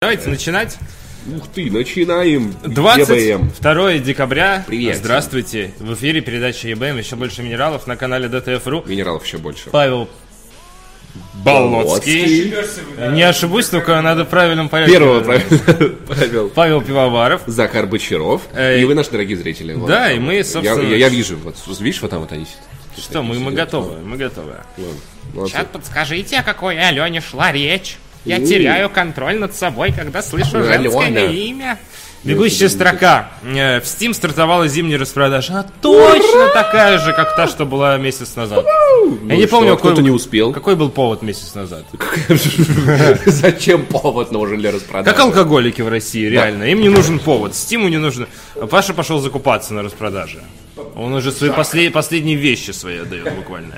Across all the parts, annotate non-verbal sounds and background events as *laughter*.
Давайте начинать. Ух ты, начинаем. 22 декабря. Привет. Здравствуйте. В эфире передача ЕБМ. Еще больше минералов на канале ДТФ.ру. Минералов еще больше. Павел Болоцкий. Не ошибусь, только надо в правильном порядке. Первого. Павел. Павел Пивоваров. Захар Бочаров. Э, И вы наши дорогие зрители. Вот. Да, и мы, Я, собственно... я, я вижу, вот видишь, вот там вот они. Что, мы, мы готовы, мы готовы. Молодцы. Сейчас подскажите, о какой Алене шла речь. Я теряю контроль над собой, когда слышу женское имя. Бегущая строка. Э, В Steam стартовала зимняя распродажа. Она точно такая же, как та, что была месяц назад. Я не Ну помню, что, какой, кто-то не успел. какой был повод месяц назад. *laughs* Зачем повод нужен для распродажи? Как алкоголики в России, реально. Им не нужен повод, Стиму не нужно. Паша пошел закупаться на распродаже. Он уже свои после- последние вещи свои отдает буквально.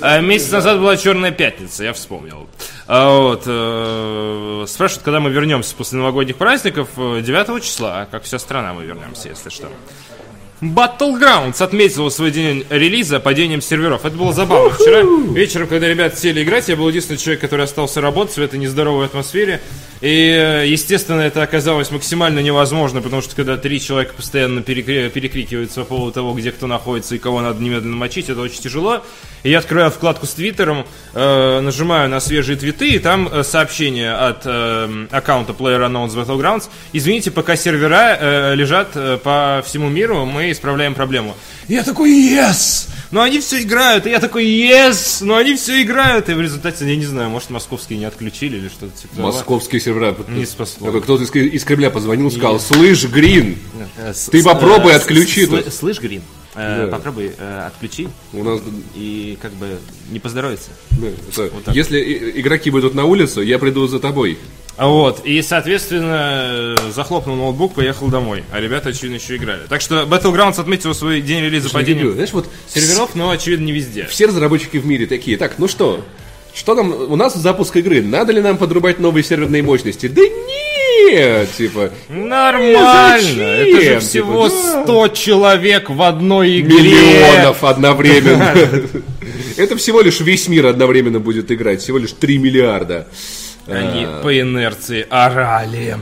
А месяц назад была Черная пятница, я вспомнил. А вот, э, спрашивают, когда мы вернемся после новогодних праздников. Э, 9 числа, как вся страна мы вернемся, если что. Battlegrounds отметил свой день релиза падением серверов. Это было забавно. Вчера вечером, когда ребята сели играть, я был единственный человек, который остался работать в этой нездоровой атмосфере. И, э, естественно, это оказалось максимально невозможно, потому что когда три человека постоянно перекри- перекрикиваются по поводу того, где кто находится и кого надо немедленно мочить, это очень тяжело. И я открываю вкладку с Твиттером, э, нажимаю на свежие твиты, и там э, сообщение от э, аккаунта PlayerUnknown's Battlegrounds. Извините, пока сервера э, лежат э, по всему миру, мы исправляем проблему. И я такой, yes! Но они все играют, и я такой, yes! Но они все играют, и в результате, я не знаю, может, московские не отключили или что-то типа того. Московские сервера. Не спасло. Кто-то из, из Кремля позвонил, сказал, слышь, Грин, Э, Ты попробуй э, отключи. Слышь, Грин, э, Да. попробуй э, отключи у нас... и как бы не поздоровится. да, это, если игроки выйдут на улицу, я приду за тобой. А Вот, и, соответственно, захлопнул ноутбук, поехал домой. А ребята, очевидно, еще играли. Так что Battlegrounds отметил свой день релиза падением Юрий, Знаешь, вот серверов, но, очевидно, не везде. все разработчики в мире такие, так, ну что, что нам, у нас запуск игры, надо ли нам подрубать новые серверные мощности? Да нет, типа, Нормально! зачем? Это же Типа, всего да. 100 человек в одной игре. миллионов одновременно. *laughs* Это всего лишь весь мир одновременно будет играть, всего лишь 3 миллиарда. Они по инерции орали.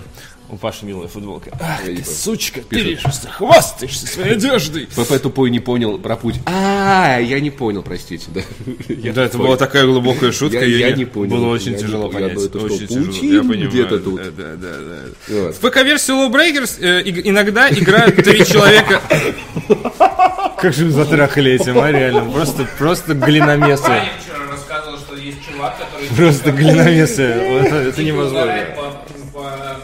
У Паши милая футболка. Ах ты, Типа, сучка, ты лишь хвастаешься своей *laughs* одеждой. ПП тупой не понял про путь. А, я не понял, простите, да. *laughs* Я Да, это была такая глубокая шутка, Я- я не- понял. Было очень Я тяжело. Я понять. очень что, тяжело. Я понимаю. где-то тут? Да, да, да, да. Вот. В ПК-версии Low Breakers э, иногда играют три человека. Как же вы затрахали этим, а реально? Просто, просто глиномесы. Ваня вчера рассказывал, что есть чувак, который... Просто глиномесы. Это, это невозможно. угорает по- по-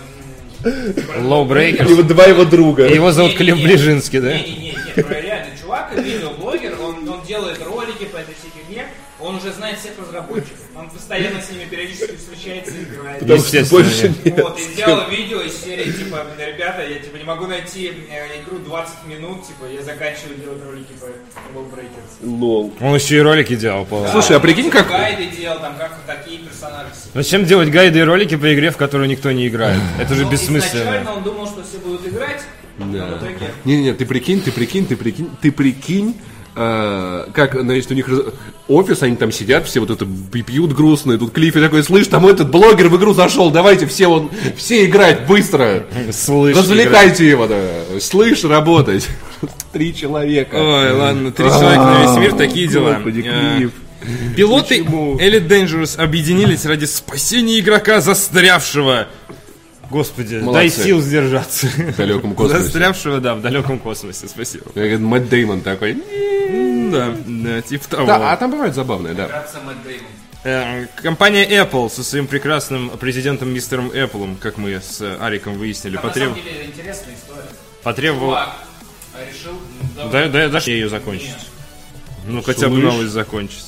Low И вот два его друга. Его зовут Клим. Ближинский, да? Не-не-не, реальный чувак, видеоблогер, он, он делает ролики по этой всей фигне, он уже знает всех разработчиков, он постоянно с ними периодически встречается и играет. Потому что больше нет. Вот, и сделал видео из серии, типа, ребята, я типа не могу найти э, игру 20 минут, типа, я заканчиваю делать ролики по World Breakers. Лол. Он еще и ролики делал. по- Слушай, а прикинь, как... Гайды делал, там, как такие персонажи. Зачем делать гайды и ролики по игре, в которую никто не играет? *laughs* Это же Ну, бессмысленно. Изначально он думал, что все будут играть, в итоге... Не-не, ты прикинь, ты прикинь, ты прикинь, ты прикинь, э, как, значит, у них офис, они там сидят, все вот это пьют грустные, тут Клиффи такой, слышь, там этот блогер в игру зашел, давайте все он, все играть быстро, Слышь, развлекайте его, да, слышь, работать. *laughs* Три человека. Ой, ладно, три человека на весь мир, такие дела. Господи, Э, Клифф. Пилоты Почему? Elite Dangerous объединились ради спасения игрока, застрявшего. Господи, дай Молодцы. сил сдержаться. В далеком космосе. Застрявшего, да, в далеком космосе, спасибо. Как Мэтт Деймон такой. М, Да, да, типа того. Да, а там бывает забавное, да. Э, Компания Apple со своим прекрасным президентом мистером Apple, как мы с Ариком выяснили, Там, на самом деле, интересная история. потребовал... Чувак решил... Да, да, дашь ее закончить. Ну, хотя бы новость закончить.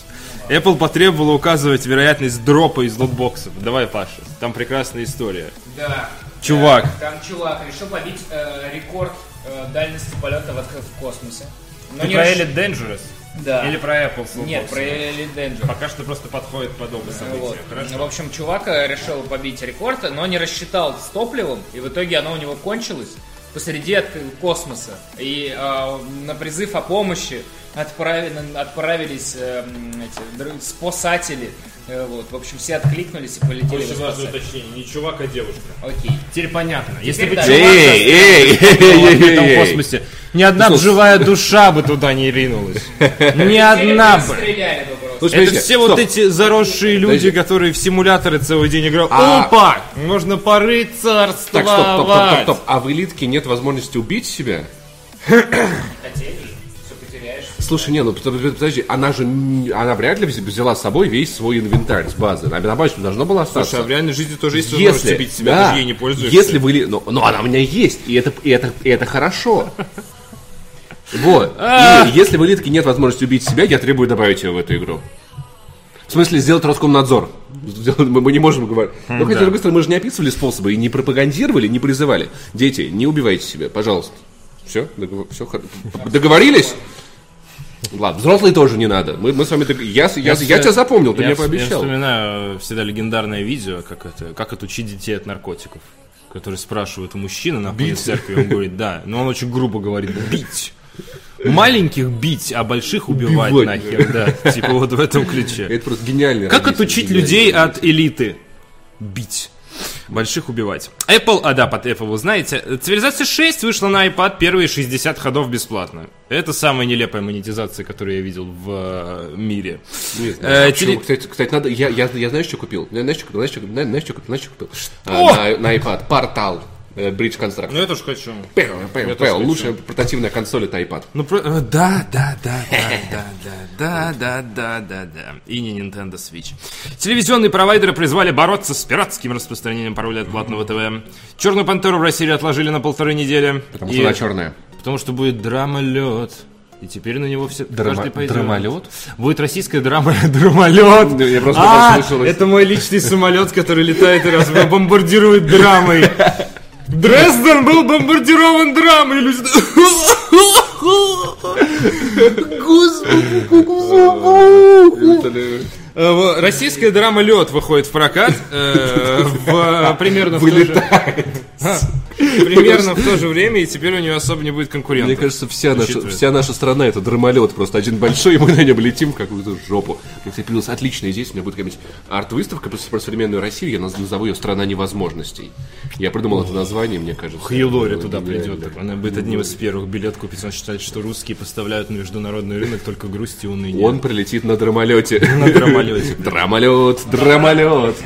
Apple потребовала указывать вероятность дропа из лотбоксов. Давай, Паша, там прекрасная история. Да. Чувак. Да, Там чувак решил побить э, рекорд э, дальности полета в, в космосе. Но Ты не про реш- Elite Dangerous? Да. Или про Apple с Нет, про Elite Danger. Пока что просто подходит под оба события. Вот. Хорошо. В общем, чувак э, решил побить рекорд, но не рассчитал с топливом, и в итоге оно у него кончилось посреди космоса. И э, на призыв о помощи отправили, отправились э, м, эти, спасатели. Э, вот, в общем, все откликнулись и полетели Очень важное уточнение. Не чувак, а девушка. Окей. Теперь понятно. Если бы да. чувак Эй, эй, эй, в эй, космосе, ни одна б живая душа бы туда не ринулась. *laughs* Ни одна бы. Стреляли бы просто. Ну, Это смотрите, все стоп. вот эти заросшие люди, Подожди. которые в симуляторы целый день играют. А- Опа! Можно порыцарствовать. Так, стоп, стоп, стоп, стоп, стоп. А в элитке нет возможности убить себя? Хотели. Слушай, не, ну под- под- подожди, она же, она вряд ли взяла с собой весь свой инвентарь с базы. Она на базе должно было остаться. Слушай, а в реальной жизни тоже есть возможность если, убить себя, да, ей не пользуешься. если вы, ну, ну, она у меня есть, и это, и это, и это хорошо. Вот. А. И если в элитке нет возможности убить себя, я требую добавить ее в эту игру. В смысле, сделать Роскомнадзор. Мы, не можем говорить. Но хотя, с другой стороны, мы же не описывали способы и не пропагандировали, не призывали. Дети, не убивайте себя, пожалуйста. Все? все договорились? Ладно, взрослые тоже не надо. Мы, мы с вами... Я, я, я, вспоминаю- тебя запомнил, ты я мне вс- Я пообещал. вспоминаю всегда легендарное видео, как это, как отучить детей от наркотиков. Который спрашивает у мужчины на фоне церкви, он говорит, да, но он очень грубо говорит, бить. Маленьких бить, а больших убивать, Убивать. нахер, да. Типа вот в этом ключе. Это просто гениальный Как отучить людей от элиты? Бить. Больших убивать. Apple, а да, под Apple вы знаете. Цивилизация 6 вышла на iPad первые 60 ходов бесплатно. Это самая нелепая монетизация, которую я видел в э, мире. Не знаю. Э, А теле- кстати, кстати, надо. Я, я, я знаешь, что купил? Я знаешь, что купил? Знаешь, что? Знаешь, что купил? Знаешь, что купил? А, на, на iPad. Портал. Э, Bridge Construct. Ну я тоже хочу. Я пэу. тоже Лучшая портативная консоль это iPad. Ну, про- э, да, да, да, да, да, да, да, да, да, да, да. И не Nintendo Switch. Телевизионные провайдеры призвали бороться с пиратским распространением пароля от платного ТВ. Черную пантеру в России отложили на полторы недели. Потому И- что она черная. Потому что будет драма-лед. И теперь на него все Драма- каждый пойдет. драмолет? Будет российская драма драмолет. Я просто а, это мой личный самолет, который летает и раз бомбардирует драмой. Дрезден был бомбардирован драмой, люди... Господи, Российская драма Лед выходит в прокат э, в, примерно, в то же, А, примерно в то же время, и теперь у нее особо не будет конкурентов. Мне кажется, вся наша, вся наша страна это драмолет, просто один большой, и мы на нем летим в какую-то жопу. Мне, кстати, появилась отличная идея, у меня будет какая-нибудь арт-выставка про про современную Россию, я наз- назову ее «Страна невозможностей». Я придумал это название, мне кажется. Хьюлори туда гениально. придет. Она будет одним из первых билет купить. Он считает, что русские поставляют на международный рынок только грусть и уныние. Он прилетит на драмолете. на драмолете. Драмолет, драмолет.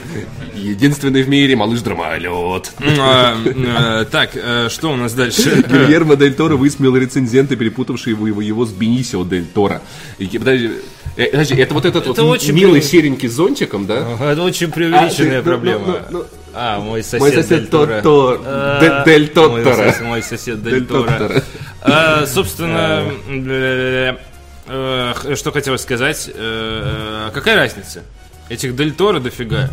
Единственный в мире малыш драмолет. А, э, Так, э, что у нас дальше? *laughs* Гильермо Дель Торо высмеял рецензенты, перепутавшие его, его, его с Бенисио Дель Торо. Подожди, э, подожди, это вот этот вот очень милый при- серенький с зонтиком, да? Это очень преувеличенная А, ты- ну, проблема. ну, ну, А, мой сосед Мой сосед Дель Торо. Тото- А, Де- Дель сос- Мой сосед Дель Дель Торо. А, Собственно, э, что хотелось сказать. э, Какая разница? Этих Дель Торо дофига.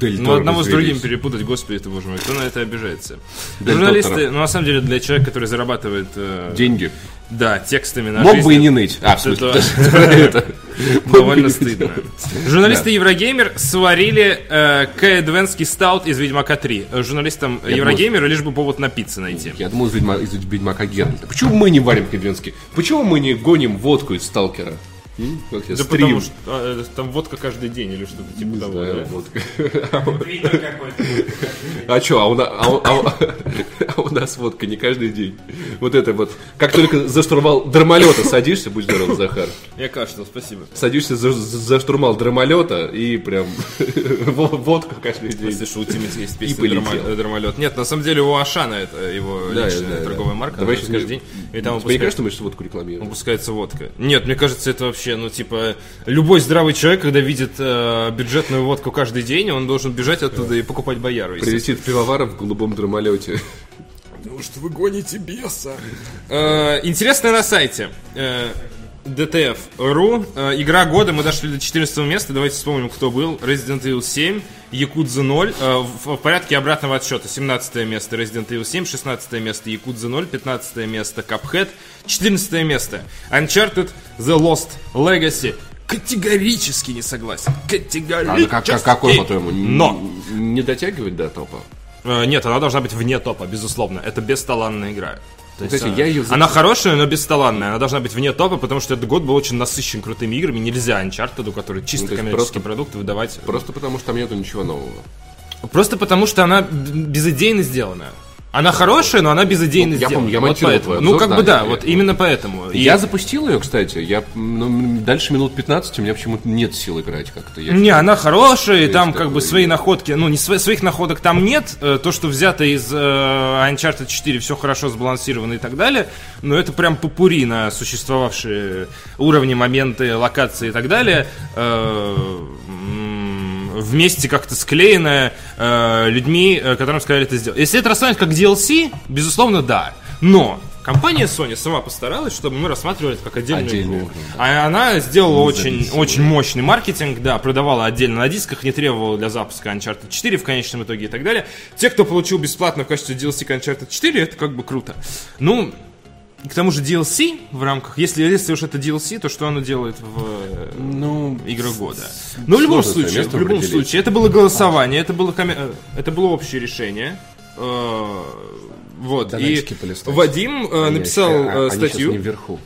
Дель Ну, одного с другим перепутать, господи ты, боже мой, кто на это обижается? Дель Журналисты, Тотторо. ну, на самом деле, для человека, который зарабатывает... э, Деньги. Да, текстами на Мог жизнь, бы и не ныть. А, в смысле, это- *laughs* это. *laughs* Довольно стыдно. *laughs* Журналисты Еврогеймер сварили э, К-Эдвенский стаут из Ведьмака 3. Э, Журналистам Еврогеймера лишь бы повод напиться найти. Я думал, из, Ведьма- из Ведьмака Геральта. Почему мы не варим кадвенский? Почему мы не гоним водку из Сталкера? М? Как я Да стрим. потому что а, э, там водка каждый день или что-то типа Не того. знаю, да? водка. А что, а, у на- а а *laughs* а у нас водка не каждый день. Вот это вот. Как только за штурвал драмолета садишься, будь здоров, Захар. Я кашлял, спасибо. Садишься за, штурмал драмолета и прям *laughs* во- водка каждый день. Если что, у Тимати есть песня полетел. «Драма- «Драмолет». Нет, на самом деле у Ашана это его Да, личная да, да. торговая марка. Давай сейчас каждый день. И там Тебе не кажется, выпускается, что мы что водку рекламируем? выпускается водка. Нет, мне кажется, это вообще, ну, типа, любой здравый человек, когда видит э, бюджетную водку каждый день, он должен бежать оттуда и покупать бояру. Прилетит пивоваров в голубом драмолете. Потому что вы гоните беса. Э, Интересно на сайте. Э, DTF.ru. Э, Игра года. Мы дошли до 14 места. Давайте вспомним, кто был. Resident Evil 7, Якудза 0. Э, В порядке обратного отсчета. 17 место Resident Evil 7, 16 место Якудза 0, 15 место Cuphead, 14 место Uncharted The Lost Legacy. Категорически не согласен. А, Категорически. как- как- какой, по-твоему? Но. Не дотягивать до топа? Э, Нет, она должна быть вне топа, безусловно. Это бесталанная игра. То есть Кстати, она, я её за- она хорошая, но бесталанная. Она должна быть вне топа, потому что этот год был очень насыщен крутыми играми. Нельзя Uncharted, который чисто Ну, коммерческий просто- продукт, выдавать. Просто потому, что там нету ничего нового. Просто потому, что она безыдейно сделана. Она хорошая, но она безыдейно Ну, я сделана. помню, я Вот поэтому. твой Ну, обзор, как да, бы да, я- вот я- именно поэтому. И- Я запустил ее, кстати. Я ну, дальше минут 15 у меня почему-то нет сил играть как-то. Я Не, она хорошая, и там как бы свои находки, ну, не сво- своих находок там нет, э, то, что взято из э, Uncharted 4, все хорошо сбалансировано и так далее, но это прям попури на существовавшие уровни, моменты, локации и так далее, э, вместе как-то склеенное э, людьми, э, которым сказали это сделать. Если это рассматривать как DLC, безусловно, да, но... Компания Sony сама постаралась, чтобы мы рассматривали это как отдельную, Отдельную игру. игру, А она сделала очень, очень мощный маркетинг, да, продавала отдельно на дисках, не требовала для запуска Uncharted 4 в конечном итоге и так далее. Те, кто получил бесплатно в качестве DLC к Uncharted 4, это как бы круто. Ну, к тому же DLC в рамках, если, если уж это DLC, то что оно делает в э, Ну, игры года? Ну, в любом случае, в любом определить. случае, это было голосование, это было, коме- э, это было общее решение. Э, Вот, и Донатики полистать. Вадим э, Они написал а, э, они щас статью. не вверху.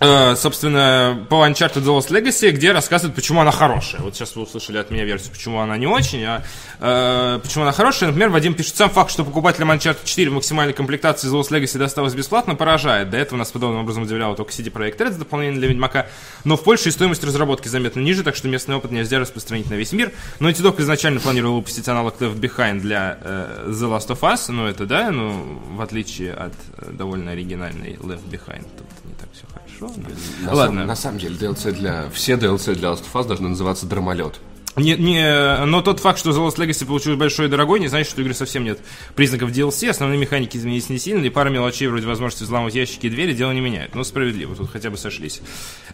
Э, собственно, по Uncharted The Lost Legacy, где рассказывают, почему она хорошая. Вот сейчас вы услышали от меня версию, почему она не очень, а э, почему она хорошая. Например, Вадим пишет, сам факт, что покупателям Uncharted 4 в максимальной комплектации The Lost Legacy досталось бесплатно, поражает. До этого нас подобным образом удивляло только CD Projekt Red с дополнением для Ведьмака. Но в Польше и стоимость разработки заметно ниже, так что местный опыт нельзя распространить на весь мир. Но Naughty Dog изначально планировал выпустить аналог Left Behind для э, The Last of Us, ну это да, ну в отличие от э, довольно оригинальной Left Behind, тут не так все хорошо. Но- На, Ладно. Самом, на самом деле, DLC для... Все DLC для Last of Us должны называться Драмолет. Не, не, но тот факт, что The Lost Legacy получилось большой и дорогой, не значит, что игры совсем нет признаков DLC. Основные механики изменились не сильно, и пара мелочей вроде возможности взламывать ящики и двери дело не меняет. Но справедливо, тут хотя бы сошлись.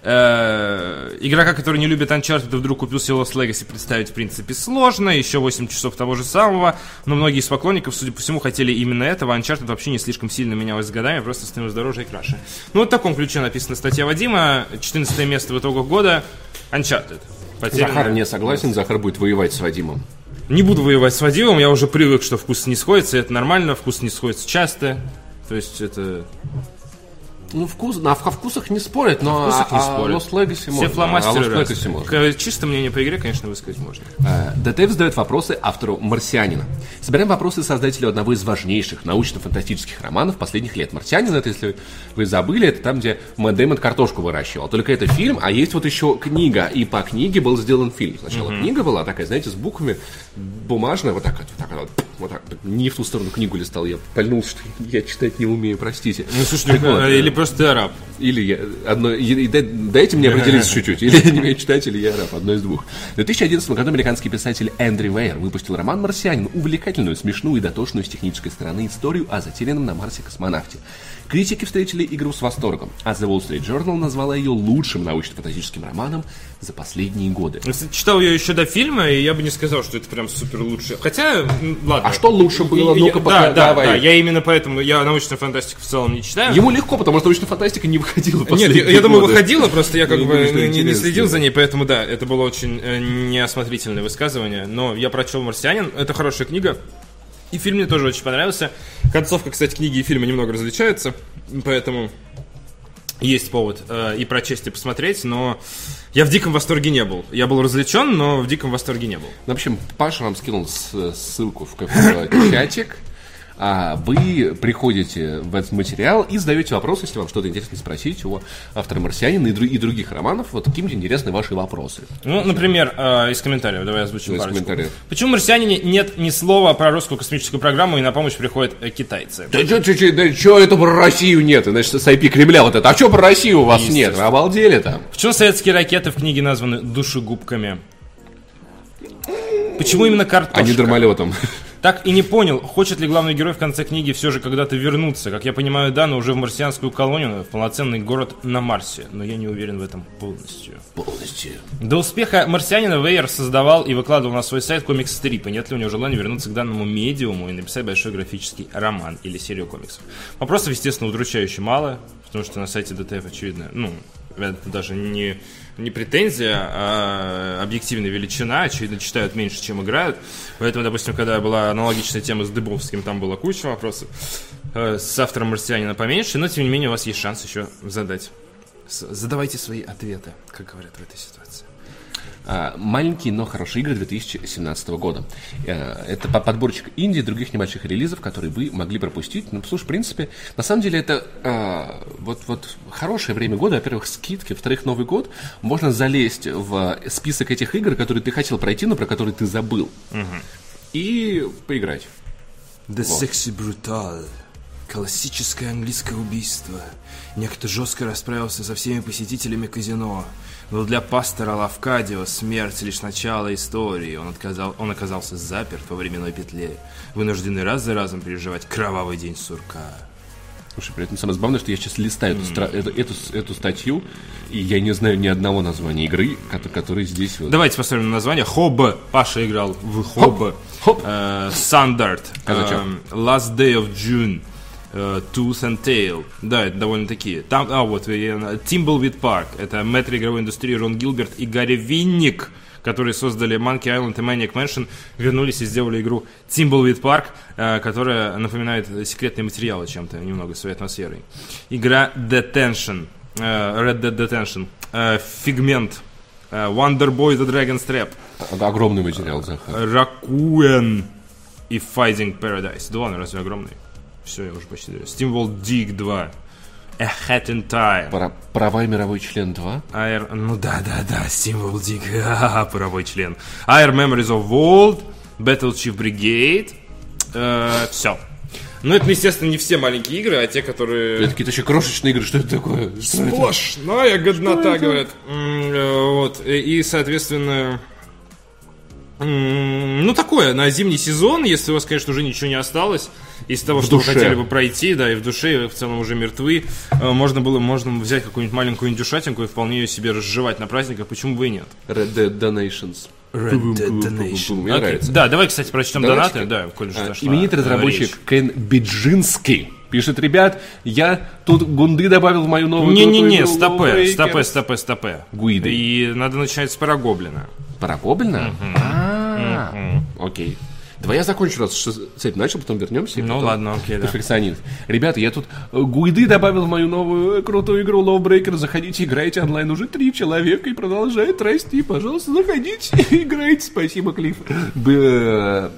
Э, Игрока, который не любит Uncharted, вдруг купил себе Lost Legacy, представить в принципе сложно. Еще 8 часов того же самого. Но многие из поклонников, судя по всему, хотели именно этого. Uncharted вообще не слишком сильно менялось с годами, просто становилось дороже и краше. Ну, вот в таком ключе написана статья Вадима. 14 место в итогах года. Uncharted. Потерянная- Захар не согласен, Захар будет воевать с Вадимом. не буду воевать с Вадимом, я уже привык, что вкусы не сходятся, и это нормально, вкус не сходится часто. То есть это... Ну, вкус, на, о вкусах не спорят, но вкусах не о- о спорят. Lost Legacy Все можно. фломастеры а. Legacy можно. Чисто мнение по игре, конечно, высказать можно. Э, ДТФ задает вопросы автору «Марсианина». Собираем вопросы создателю одного из важнейших научно-фантастических романов последних лет. «Марсианин» — это, если вы забыли, это там, где Мэтт Дэймон картошку выращивал. Только это фильм, а есть вот еще книга. И по книге был сделан фильм. Сначала книга была такая, знаете, с буквами бумажная, вот так вот, вот так вот, вот так. Не в ту сторону книгу листал, я пальнул, что я читать не умею, простите. Ну, слушай, Так вот, э, или просто ты араб. или я одно, и- и дай- дайте мне определиться *laughs* чуть-чуть. Или я не умею читать, или я раб. Одно из двух. В 2011 году американский писатель Эндрю Вейер выпустил роман «Марсианин», увлекательную, смешную и дотошную с технической стороны историю о затерянном на Марсе космонавте. Критики встретили игру с восторгом, а The Wall Street Journal назвала ее лучшим научно-фантастическим романом за последние годы. Я, кстати, читал ее еще до фильма, и я бы не сказал, что это прям супер лучше. Хотя, ладно. А что лучше было? Ну-ка, да, пока- да, давай. да, я именно поэтому, я научную фантастику в целом не читаю. Ему легко, потому что научная фантастика не выходила Нет, я, я думаю, выходила, просто я как Я бы не, следил за ней, поэтому да, это было очень э, неосмотрительное высказывание. Но я прочел «Марсианин», это хорошая книга. И фильм мне тоже очень понравился. Концовка, кстати, книги и фильма немного различаются, поэтому есть повод э, и прочесть, и посмотреть, но я в диком восторге не был. Я был развлечен, но в диком восторге не был. В общем, Паша вам скинул с- ссылку в какой-то чатик. А вы приходите в этот материал и задаете вопросы, если вам что-то интересно спросить у автора «Марсианина» и, и других романов. Вот какие-нибудь интересны ваши вопросы. Ну, например, э, из комментариев, давай озвучим Из парочку. комментариев. Почему «Марсианине» нет ни слова про русскую космическую программу и на помощь приходят э, китайцы? Да что да чё это про Россию нет? Значит, с IP Кремля вот это. А что про Россию у вас нет? Вы обалдели там? Почему советские ракеты в книге названы душегубками? Почему именно картошка? А не дармолетом. Так и не понял, хочет ли главный герой в конце книги все же когда-то вернуться. Как я понимаю, да, но уже в марсианскую колонию, в полноценный город на Марсе. Но я не уверен в этом полностью. Полностью. До успеха «Марсианина» Вейер создавал и выкладывал на свой сайт комикс-стрипы. Нет ли у него желания вернуться к данному медиуму и написать большой графический роман или серию комиксов? Вопросов, естественно, удручающе мало, потому что на сайте ДТФ, очевидно, ну, даже не, не претензия, а объективная величина. Очевидно, читают меньше, чем играют. Поэтому, допустим, когда была аналогичная тема с Дыбовским, там была куча вопросов. Э, С автором «Марсианина» поменьше, но, тем не менее, у вас есть шанс еще задать. Задавайте свои ответы, как говорят в этой ситуации. А, Маленькие, но хорошие игры 2017 года. Э, Это по- подборчик инди и других небольших релизов, которые вы могли пропустить. Ну, слушай, в принципе, на самом деле это а, вот, вот хорошее время года. Во-первых, скидки, во-вторых, Новый год. Можно залезть в список этих игр, которые ты хотел пройти, но про которые ты забыл. И поиграть. The Sexy Brutal. Классическое английское убийство. Некто жестко расправился со всеми посетителями казино. Но для пастора Лавкадио смерть лишь начало истории. Он, отказал, он оказался заперт во временной петле, вынужденный раз за разом переживать кровавый день сурка. Слушай, при этом самое забавное, что я сейчас листаю эту, стра- эту, эту, эту статью, и я не знаю ни одного названия игры, ко- который здесь вот. Давайте посмотрим на название. Хобб. Паша играл в Хобб. Хоп. Э. Казачок. Эм, Last Day of June. Э, Tooth and Tail. Да, это довольно такие. Там, а, вот, э, Timbleweed Park. Это мэтр игровой индустрии Рон Гилберт и Гарри Винник, которые создали Monkey Island и Maniac Mansion, вернулись и сделали игру Timbleweed Park, э, которая напоминает секретные материалы чем-то, немного своей атмосферой. Игра Detention. э, Red Dead Detention. э, Фигмент. э, Wonder Boy The Dragon's Trap. Огромный материал, Захар. Ракуэн и Fighting Paradise. Ладно, разве огромный? Все, я уже почти доверяю. Steamworld Dig 2. A Hat in Time. Пора- Права и мировой член 2. Air... Ну да, да, да, Steamworld Dig. Ха-ха, Паровой член. Air Memories of World. Battle Chief Brigade. все. Ну, это, естественно, не все маленькие игры, а те, которые... Это какие-то еще крошечные игры, что это такое? Сплошная годнота, говорят. Э, Вот. И, соответственно... Ну, такое, на зимний сезон, если у вас, конечно, уже ничего не осталось из того, что душе. вы хотели бы пройти, да, и в душе, и вы в целом уже мертвы, э, можно было, можно взять какую-нибудь маленькую индюшатинку и вполне ее себе разжевать на праздниках, почему бы и нет? Red Dead Donations. Red Dead Donation. Мне Окей. нравится. Да, давай, кстати, прочтем Давайте. донаты, да, коль уже А, зашла, Именитый разработчик. Кен Биджинский пишет, ребят, я тут гунды добавил в мою новую Не-не-не, стопе, Lawbreakers». стопе, стопе, стопе. Гуиды. И надо начинать с Парагоблина. Парагоблина? А, Окей. Давай я закончу, раз этим начал, потом вернемся. и Ну потом- ладно, окей, да. Перфекционист. Ребята, я тут э, гуиды добавил в мою новую э, крутую игру Lawbreaker. Заходите, играйте онлайн. Уже три человека и продолжает расти. Пожалуйста, заходите, играйте. Спасибо, Клифф. Б-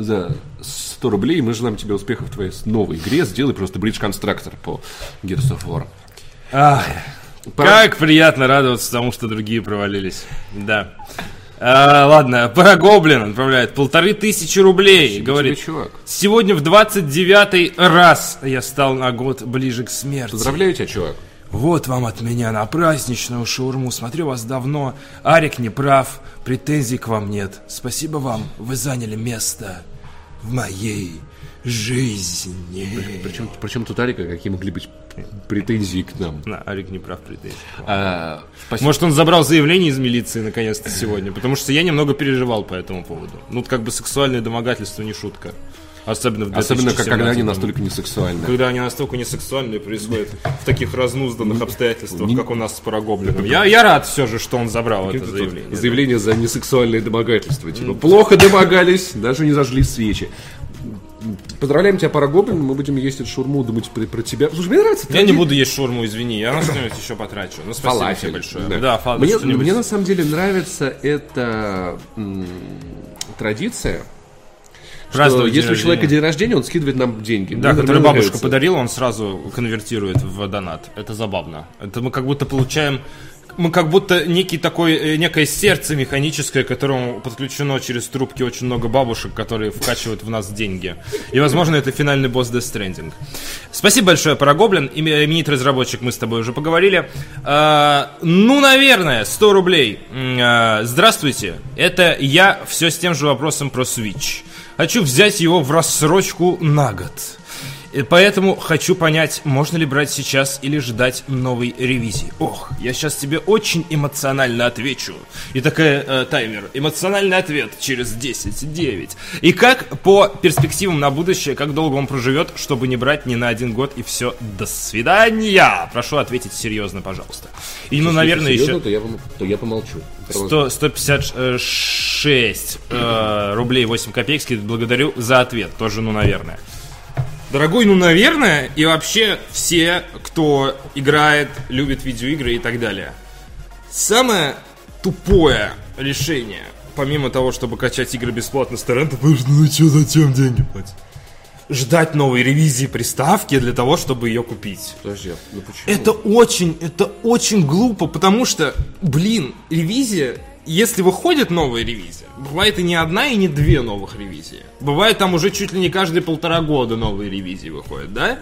за 100 рублей. Мы желаем тебе успехов в твоей новой игре. Сделай просто Bridge Constructor по Gears of War. Ах, Пора- как приятно радоваться тому, что другие провалились. Да. А, ладно, Парагоблин отправляет полторы тысячи рублей. Говорит, тебе, чувак. сегодня в 29 раз я стал на год ближе к смерти. Поздравляю тебя, чувак. Вот вам от меня на праздничную шаурму. Смотрю вас давно. Арик не прав. Претензий к вам нет. Спасибо вам. Вы заняли место в моей жизни. Причем, причем тут Арика, какие могли быть претензии к нам? На, Арик не прав претензий. А, спасибо. Может, он забрал заявление из милиции наконец-то сегодня, потому что я немного переживал по этому поводу. Ну, как бы сексуальное домогательство не шутка. Особенно в Особенно, как, когда они 2017 настолько не сексуальны. когда они настолько несексуальные происходят в таких разнузданных обстоятельствах, как у нас с Парагоблином. Я, я рад все же, что он забрал это Это заявление. Заявление за несексуальное домогательство. Типа, плохо домогались, даже не зажгли свечи. Поздравляем тебя, Парагоблин, мы будем есть эту шурму, думать про, про тебя. Слушай, мне нравится. Я не буду есть шурму, извини, я на что-нибудь еще потрачу. Ну, спасибо тебе Фалафель. большое. Да, фалафель, мне, мне на самом деле нравится эта м, традиция. Что если у человека день рождения, он скидывает нам деньги. Да, Мне который нравится. бабушка подарила, он сразу конвертирует в донат. Это забавно. Это мы как будто получаем... Мы как будто некий такой, э, некое сердце механическое, к которому подключено через трубки очень много бабушек, которые вкачивают в нас деньги. И, возможно, это финальный босс Death Stranding. Спасибо большое, Парагоблин. Име- Именитый разработчик, мы с тобой уже поговорили. А, ну, наверное, 100 рублей. А, здравствуйте. Это я все с тем же вопросом про Switch. Хочу взять его в рассрочку на год. И поэтому хочу понять, можно ли брать сейчас или ждать новой ревизии. Ох, я сейчас тебе очень эмоционально отвечу. И такая э, таймер. Эмоциональный ответ через 10, 9. И как по перспективам на будущее, как долго он проживет, чтобы не брать ни на один год и все. До свидания. Прошу ответить серьезно, пожалуйста. И ну, наверное, Серьезно, еще... то я, то я помолчу. 100, 156 э, рублей 8 копеек. Благодарю за ответ. Тоже, ну, наверное. Дорогой, ну, наверное, и вообще все, кто играет, любит видеоигры и так далее. Самое тупое решение, помимо того, чтобы качать игры бесплатно с торрента, потому что ну что, зачем деньги платить? Ждать новой ревизии приставки для того, чтобы ее купить. Подожди, ну почему? Это очень, это очень глупо, потому что, блин, ревизия, если выходит новая ревизия, бывает и не одна, и не две новых ревизии. Бывает там уже чуть ли не каждые полтора года новые ревизии выходят, да?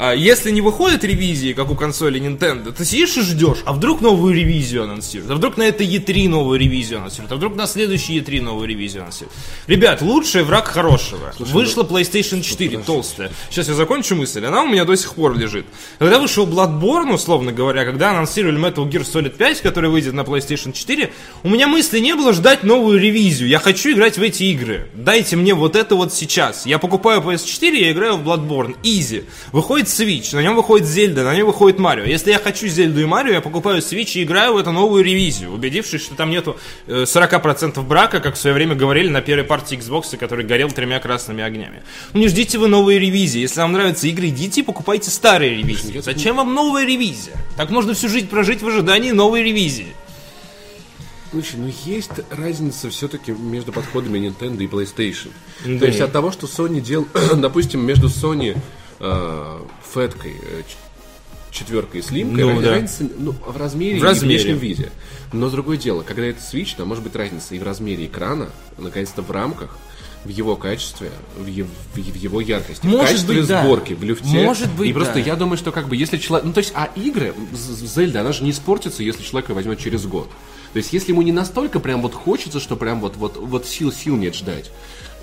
А если не выходит ревизии, как у консоли Nintendo, ты сидишь и ждешь, а вдруг новую ревизию анонсируют, а вдруг на этой E3 новую ревизию анонсируют, а вдруг на следующей E3 новую ревизию анонсируют. Ребят, лучший враг хорошего. Вышла PlayStation 4, толстая. Сейчас я закончу мысль, она у меня до сих пор лежит. Когда вышел Bloodborne, условно говоря, когда анонсировали Metal Gear Solid 5, который выйдет на PlayStation 4, у меня мысли не было ждать новую ревизию. Я хочу играть в эти игры. Дайте мне вот это вот сейчас. Я покупаю PS4, я играю в Bloodborne. Easy. Выходит Switch, на нем выходит Зельда, на нем выходит Марио. Если я хочу Зельду и Марио, я покупаю Switch и играю в эту новую ревизию, убедившись, что там нету э, 40% брака, как в свое время говорили на первой партии Xbox, который горел тремя красными огнями. Ну не ждите вы новые ревизии. Если вам нравятся игры, идите и покупайте старые ревизии. Зачем вам новая ревизия? Так можно всю жизнь прожить в ожидании новой ревизии. Слушай, ну есть разница все-таки между подходами Nintendo и PlayStation. Да То есть от того, что Sony делал, *clears throat* допустим, между Sony э, фэткой, э, четверкой и слимкой, Ну, да. разница ну, в размере В и размере. в внешнем виде. Но другое дело, когда это Switch, там может быть разница и в размере экрана, наконец-то в рамках, в его качестве, в, е- в в его яркости, в Может качестве быть, да. сборки, в люфте. Может быть, И просто да. я думаю, что как бы если человек... Ну, то есть, а игры, Зельда, она же не испортится, если человек ее возьмет через год. То есть, если ему не настолько прям вот хочется, что прям вот, вот, вот сил, сил нет ждать,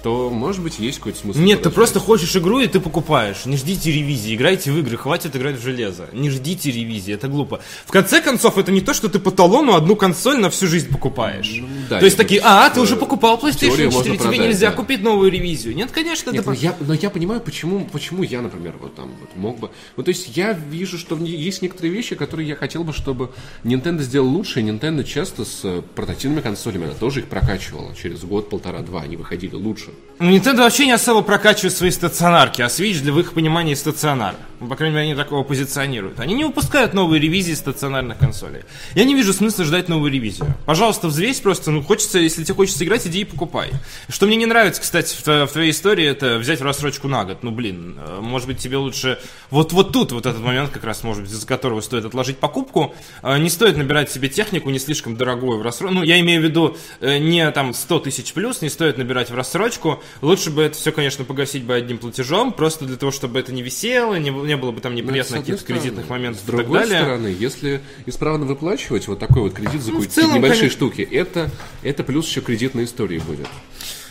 то, может быть, есть какой-то смысл. Нет, ты подождать. просто хочешь игру и ты покупаешь. Не ждите ревизии, играйте в игры, хватит играть в железо. Не ждите ревизии, это глупо. В конце концов, это не то, что ты по талону одну консоль на всю жизнь покупаешь. да, то есть такие, а, ты уже покупал PlayStation 4, можно тебе продать, нельзя да. купить новую ревизию. Нет, конечно, Нет, это... но я, но я понимаю, почему, почему я, например, вот там вот мог бы... Ну, то есть я вижу, что есть некоторые вещи, которые я хотел бы, чтобы Nintendo сделал лучше. И Nintendo часто с э, портативными консолями, она тоже их прокачивала. Через год, полтора, два они выходили лучше. Ну, Nintendo вообще не особо прокачивает свои стационарки, а Switch для их понимании стационар. Ну, По крайней мере, они такого позиционируют. Они не выпускают новые ревизии стационарных консолей. Я не вижу смысла ждать новую ревизию. Пожалуйста, взвесь просто, ну, хочется, если тебе хочется играть, иди и покупай. Что мне не нравится, кстати, в, в твоей истории, это взять в рассрочку на год. Ну, блин, э, может быть, тебе лучше... Вот, вот тут вот этот момент, как раз, может быть, из-за которого стоит отложить покупку. Э, Не стоит набирать себе технику не слишком дорогую в рассрочку. Ну, я имею в виду э, не там 100 тысяч плюс, не стоит набирать в рассрочку. Лучше бы это все, конечно, погасить бы одним платежом, просто для того, чтобы это не висело, не, не было бы там Ну, неприятных каких-то стороны. кредитных моментов С и так другой далее. стороны, если исправно выплачивать вот такой вот кредит за Ну, какие-то небольшие конечно. штуки, это, это плюс еще кредитной истории будет.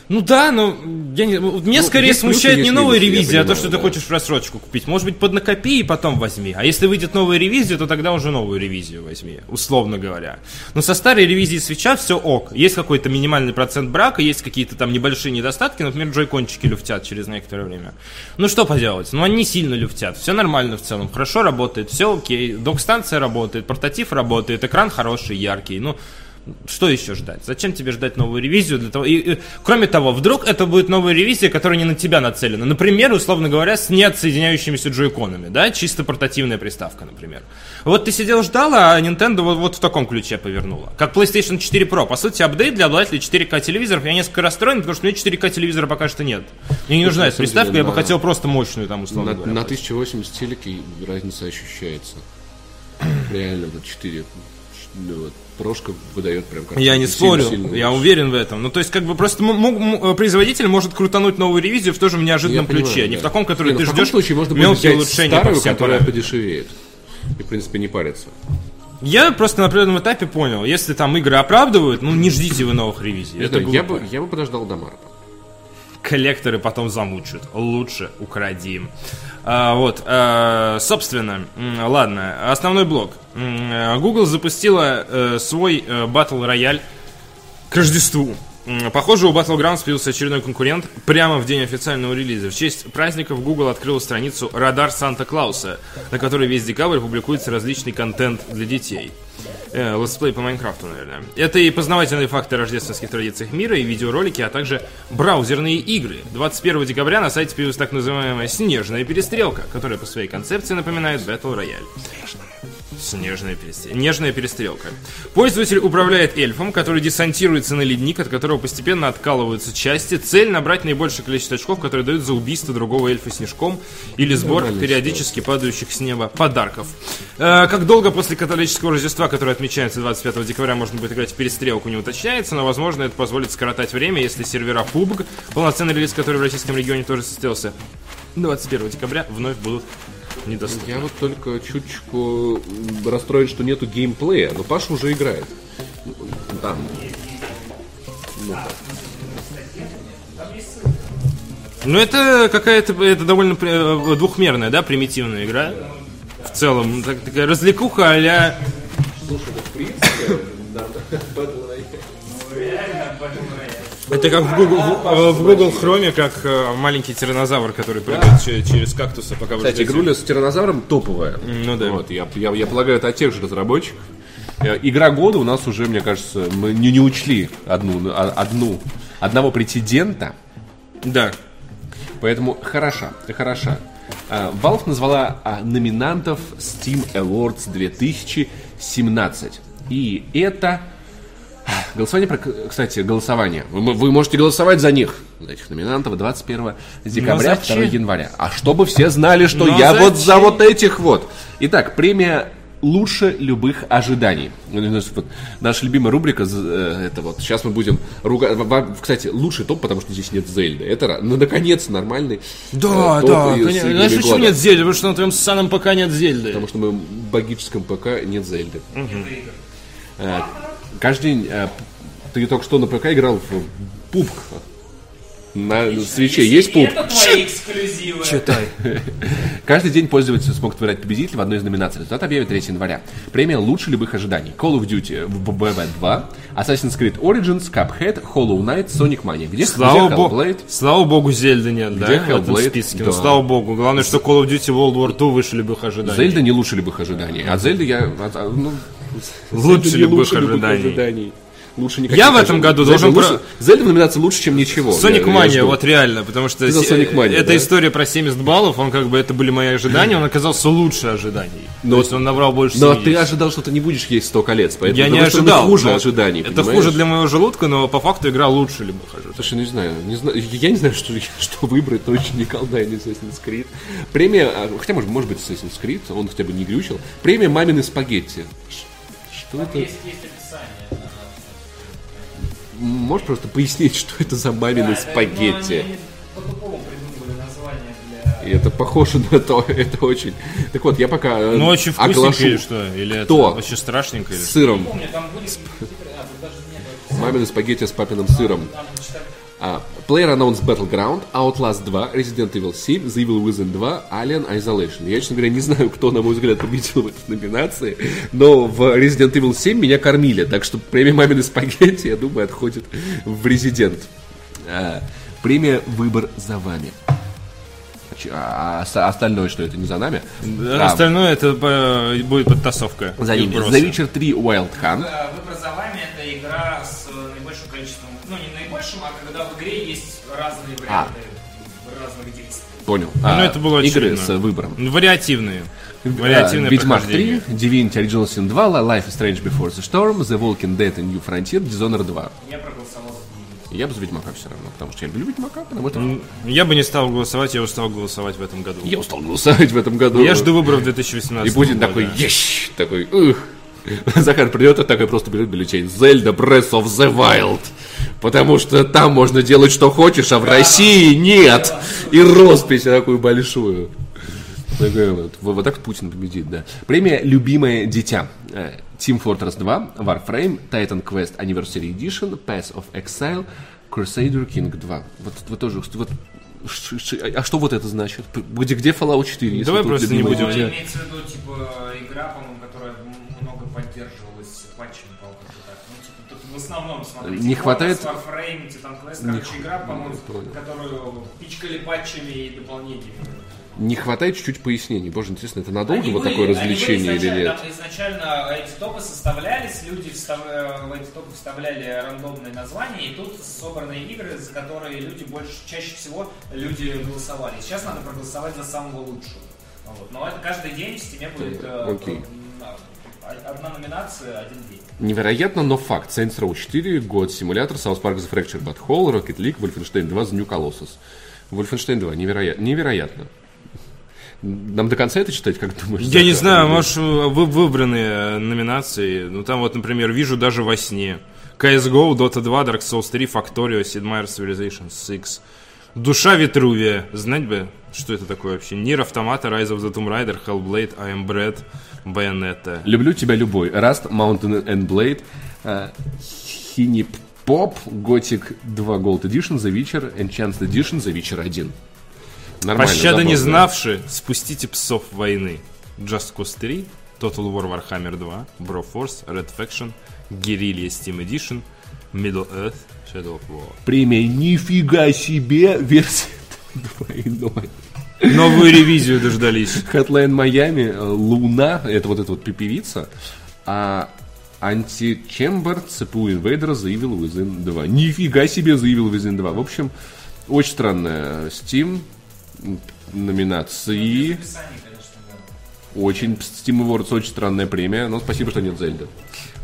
Ну да, но я не, меня Ну, скорее есть плюсы, смущает не новая минусы, ревизия, а то, понимаю, что да. ты хочешь рассрочку купить. Может быть, поднакопи и потом возьми. А если выйдет новая ревизия, то тогда уже новую ревизию возьми, условно говоря. Но со старой ревизией свеча все ок. Есть какой-то минимальный процент брака, есть какие-то там небольшие недостатки, например, джойкончики люфтят через некоторое время. Ну что поделать, ну они сильно люфтят, все нормально в целом, хорошо работает, все окей, док-станция работает, портатив работает, экран хороший, яркий, ну что еще ждать? Зачем тебе ждать новую ревизию для того? И, и, кроме того, вдруг это будет новая ревизия, которая не на тебя нацелена. Например, условно говоря, с неотсоединяющимися джойконами, да, чисто портативная приставка, например. Вот ты сидел ждал, а Nintendo вот, вот в таком ключе повернула. Как PlayStation 4 Pro. По сути, апдейт для обладателей 4К телевизоров. Я несколько расстроен, потому что у меня 4К телевизора пока что нет. Мне не нужна на эта приставка, деле, я бы на- хотел просто мощную там, условно На, говоря. на 1080 телеке разница ощущается. Реально, вот 4. Ну, вот, прошка выдает прям как Я не спорю, я уверен в этом. Ну, то есть, как бы просто производитель может крутануть новую ревизию в тоже неожиданном Я понимаю, ключе. Не да. в таком, который Не, ну, ты в ждешь случае можно будет мелкие взять улучшения по старую, всем которая параметрам. подешевеет. И, в принципе, не париться. Я просто на определенном этапе понял, если там игры оправдывают, ну не ждите вы новых ревизий. Это знаю, я, бы, я бы подождал до марта. Коллекторы потом замучают. Лучше укради. А, вот, а, собственно, ладно, основной блок. Google запустила э, свой э, Battle Royale к Рождеству. Похоже, у Battlegrounds появился очередной конкурент прямо в день официального релиза. В честь праздников Google открыл страницу «Радар Санта-Клауса», на которой весь декабрь публикуется различный контент для детей. Э, летсплей по Майнкрафту, наверное. Это и познавательные факты о рождественских традициях мира, и видеоролики, а также браузерные игры. 21 декабря на сайте появилась так называемая «Снежная перестрелка», которая по своей концепции напоминает Battle Royale. Снежная перестрелка. Нежная перестрелка. Пользователь управляет эльфом, который десантируется на ледник, от которого постепенно откалываются части. Цель набрать наибольшее количество очков, которые дают за убийство другого эльфа снежком или сбор периодически падающих с неба подарков. Э, как долго после католического Рождества, которое отмечается 25 декабря, можно будет играть в перестрелку, не уточняется, но, возможно, это позволит скоротать время, если сервера PUBG, полноценный релиз, который в российском регионе тоже состоялся 21 декабря, вновь будут недоступны. Я вот только чуточку расстроен, что нету геймплея, но Паша уже играет. Там. Ну, это какая-то, это довольно э, двухмерная, да, примитивная игра. В целом, так- такая развлекуха а-ля... *laughs* Это как в Google, в, в Google Chrome, как э, маленький тиранозавр, который прыгает че- через кактусы, пока вы Кстати, ждете. игруля с тиранозавром топовая. ну да. Вот, я, я, я полагаю, это от тех же разработчиков. Э, Игра года у нас уже, мне кажется, мы не, не учли одну, а- одну, одного претендента, Да. поэтому хороша, хороша. Valve назвала а, номинантов Steam Awards 2017. И это... а, Голосование, про, кстати, голосование. Вы, можете голосовать за них, за этих номинантов, 21 декабря, зачем? 2 января. А чтобы все знали, что Но я вот за зачем? вот этих вот. Итак, премия лучше любых ожиданий. Ну, вот Наша любимая рубрика, э, это вот, сейчас мы будем ругать, кстати, лучший топ, потому что здесь нет Зельды. Это, ну, наконец, нормальный Да, э, топ да, конечно. Знаешь, почему нет Зельды? Потому что на твоем ссаном пока нет Зельды. Потому что в моем богическом ПК нет Зельды. Э, Каждый день... э, Ты только что на ПК играл в пубг. На свече есть пубг? Это твои эксклюзивы. Читай. *laughs* Каждый день пользователи смогут выбирать победителя в одной из номинаций. Результат объявят 3 января. Премия лучше любых ожиданий. Call of Duty BB 2, Assassin's Creed Origins, Cuphead, Hollow Knight, Sonic Mania. Где, Слава где богу, Hellblade? слава богу, Зельды нет, да, Где в Hellblade? списке. Да. Ну, слава богу. Главное, что Call of Duty World War II выше любых ожиданий. Зельда не лучше любых ожиданий. А Зельда я... а, а, ну, Лучше Зельда любых лучше ожиданий. ожиданий. Лучше никаких Я в этом году Зельда должен лучше- Зельда в номинации лучше, чем ничего. Соник Мания, вот реально, потому что се- Sonic Mania, эта да? история про 70 баллов, он как бы, это были мои ожидания, он оказался лучше ожиданий. Но- То есть он набрал больше Но 70. ты ожидал, что ты не будешь есть 100 колец, поэтому Я с не ожидал. хуже но ожиданий, Это понимаешь? хуже для моего желудка, но по факту игра лучше любых ожиданий. Слушай, ну не знаю, не знаю, я не знаю, что, *laughs* что выбрать, точно не колдая, не Assassin's Creed. Премия, а, хотя, может, может быть, Assassin's Creed, он хотя бы не глючил. Премия «Мамины спагетти». Что это? Есть, есть описание. Можешь просто пояснить, *laughs* что это за «Мамины спагетти»? Ну, название для... И это похоже на то, *laughs* это очень... Так вот, я пока э, Ну, оглашу или что? Или Кто? это очень страшненько? Или... с сыром. Помню, там будет... А, тут даже нет. «Мамины спагетти» с папиным сыром. Там читали. А, PlayerUnknown's Battleground, Outlast 2, Resident Evil 7, The Evil Within 2, Alien Isolation. Я, честно говоря, не знаю, кто, на мой взгляд, победил в этой номинации, но в Resident Evil 7 меня кормили, так что премия «Мамины спагетти», я думаю, отходит в Resident. А, премия «Выбор за вами». Ч- А, а остальное, что это не за нами? Да, А, Остальное это э, будет подтасовка. за ними. The Witcher 3 Wild Hunt. Э, Выбор за вами это игра с э, наибольшим количеством, ну не наибольшим, а когда в игре есть разные варианты разных действий. Понял. Ну, А, это было Игры очевидно. с выбором. Ну, Вариативные. А, Вариативное Ведьмак прохождение. 3, Divinity Original Sin 2, Life is Strange Before the Storm, The Walking Dead and New Frontier, Dishonored 2. Я проголосовал за Я бы за Ведьмака все равно, потому что я люблю Ведьмака, потому что Я бы не стал голосовать, я устал голосовать в этом году. я устал голосовать в этом году. Я жду выборов 2018 И будет года. такой, ещ, такой, ух. Захар придет и такой просто берет бюллетень. Зельда Breath of the Wild. Потому что там можно делать что хочешь, а в России нет. И роспись такую большую. Такой вот. Вот, вот так Путин победит, да. Премия «Любимое дитя». Team Fortress 2, Warframe, Titan Quest Anniversary Edition, Path of Exile, Crusader King 2. Вот, вот тоже, вот, ш- а что вот это значит? Где, где Fallout 4? если Давай просто не будем делать. Имеется в виду, типа, игра, по-моему, которая много поддерживалась патчами, по-моему, так. Ну, типа, тут в основном, смотрите, Не хватает- Warframe, Titan Quest, короче, игра, по-моему, которую пичкали патчами и дополнениями. Не хватает чуть-чуть пояснений. Боже, интересно, это надолго Они вот были- такое развлечение или нет? Там изначально эти топы составлялись, люди встав- э, в эти топы вставляли рандомные названия, и тут собранные игры, за которые люди больше, чаще всего люди голосовали. Сейчас надо проголосовать за самого лучшего. Вот. Но это каждый день в стиме будет э, Окей. м, одна номинация, один день. Невероятно, но факт. Saints Row 4, год симулятор, South Park The Fractured But Whole, Rocket League, Wolfenstein 2, The New Colossus. Wolfenstein 2, невероятно. невероятно. Нам до конца это читать, как думаешь? Я не знаю, может, вы выбранные номинации. Ну, там вот, например, вижу даже во сне. CSGO, Dota 2, Dark Souls 3, Factorio, Sid Meier's Civilization 6. Душа Ветрувия. Знать бы, что это такое вообще. Нир Автомата, Rise of the Tomb Raider, Hellblade, I Am Bread, Bayonetta. Люблю тебя любой. Rust, Mountain and Blade, э, Хинип Поп, Gothic 2 Gold Edition, The Witcher, Enchanted Edition, The Witcher 1. Нормально, Пощады не забавно. знавши, спустите псов войны. Just Cause 3, Total War Warhammer 2, Broforce, Red Faction, Guerrilla Steam Edition, Middle Earth, Shadow of War. Премия «Нифига себе!» версия двойной. Новую ревизию дождались. Hotline Miami, э, Луна, это вот эта вот певица, а Античембер, ЦПУ Инвейдера заявил Within 2. Нифига себе заявил Within 2. В общем, очень странная Steam номинации. Очень Steam Awards очень странная премия, но спасибо, что нет Зельда.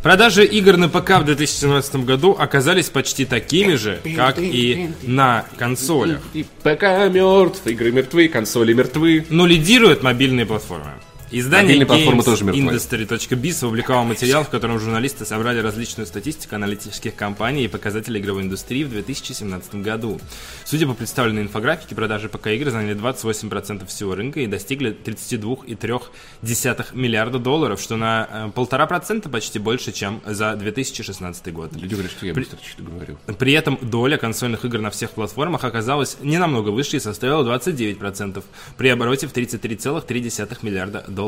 Продажи игр на ПК в 2017 году оказались почти такими же, как и на консолях. ПК мертв, игры мертвы, консоли мертвы. Но лидируют мобильные платформы. Издание Мобильные платформы тоже мертвы. Industry.biz опубликовало материал, в котором журналисты собрали различную статистику аналитических компаний и показателей игровой индустрии в 2017 году. Судя по представленной инфографике, продажи ПК-игр заняли 28% всего рынка и достигли 32,3 миллиарда долларов, что на э, полтора процента почти больше, чем за 2016 год. Люди говорят, что я быстро что-то говорю. При этом доля консольных игр на всех платформах оказалась не намного выше и составила 29%, при обороте в 33,3 миллиарда долларов.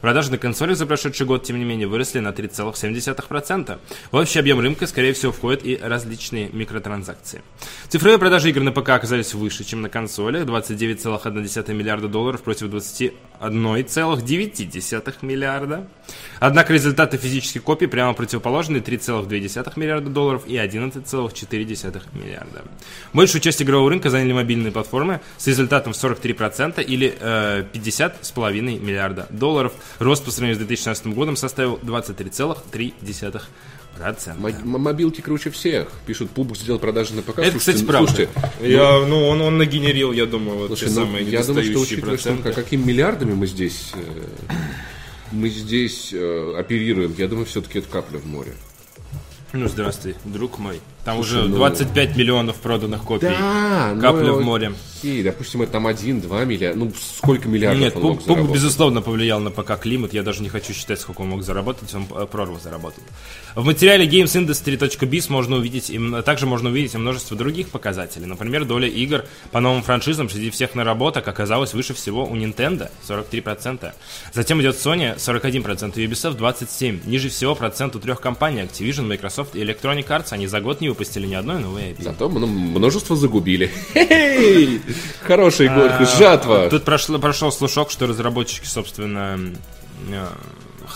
Продажи на консолях за прошедший год, тем не менее, выросли на 3,7%. В общий объем рынка, скорее всего, входят и различные микротранзакции. Цифровые продажи игр на ПК оказались выше, чем на консолях, 29,1 миллиарда долларов против 21,9 миллиарда. Однако результаты физических копий прямо противоположные 3,2 миллиарда долларов и 11,4 миллиарда. Большую часть игрового рынка заняли мобильные платформы с результатом в 43% или э, 50,5 миллиарда долларов. Рост по сравнению с 2016 годом составил 23,3%. М- Мобилки круче всех. Пишут, Пубок сделал продажи на ПК. Это, Слушайте, кстати, ну, правда. слушайте, Я, ну, он, он нагенерил, я думаю, вот Слушай, те ну, самые я думаю, что учитывая, что проценты. какими миллиардами мы здесь, э, мы здесь э, оперируем, я думаю, все-таки это капля в море. Ну, здравствуй, друг мой. Там Слушай, уже ну- 25 миллионов проданных копий. Да, ну, Капля в море. Окей, допустим, это там один-два миллиарда. Ну, сколько миллиардов Нет, он Пуг, мог заработать? безусловно, повлиял на ПК климат. Я даже не хочу считать, сколько он мог заработать. Он э, прорву заработал. В материале gamesindustry.biz можно увидеть, и также можно увидеть и множество других показателей. Например, доля игр по новым франшизам среди всех наработок оказалась выше всего у Nintendo 43%. Затем идет Sony 41%, и Ubisoft 27%. Ниже всего процент у трех компаний Activision, Microsoft и Electronic Arts. Они за год не выпустили ни одной новой IP. Зато мно- множество загубили. Хороший год, жатва. Тут прошел слушок, что разработчики, собственно, э,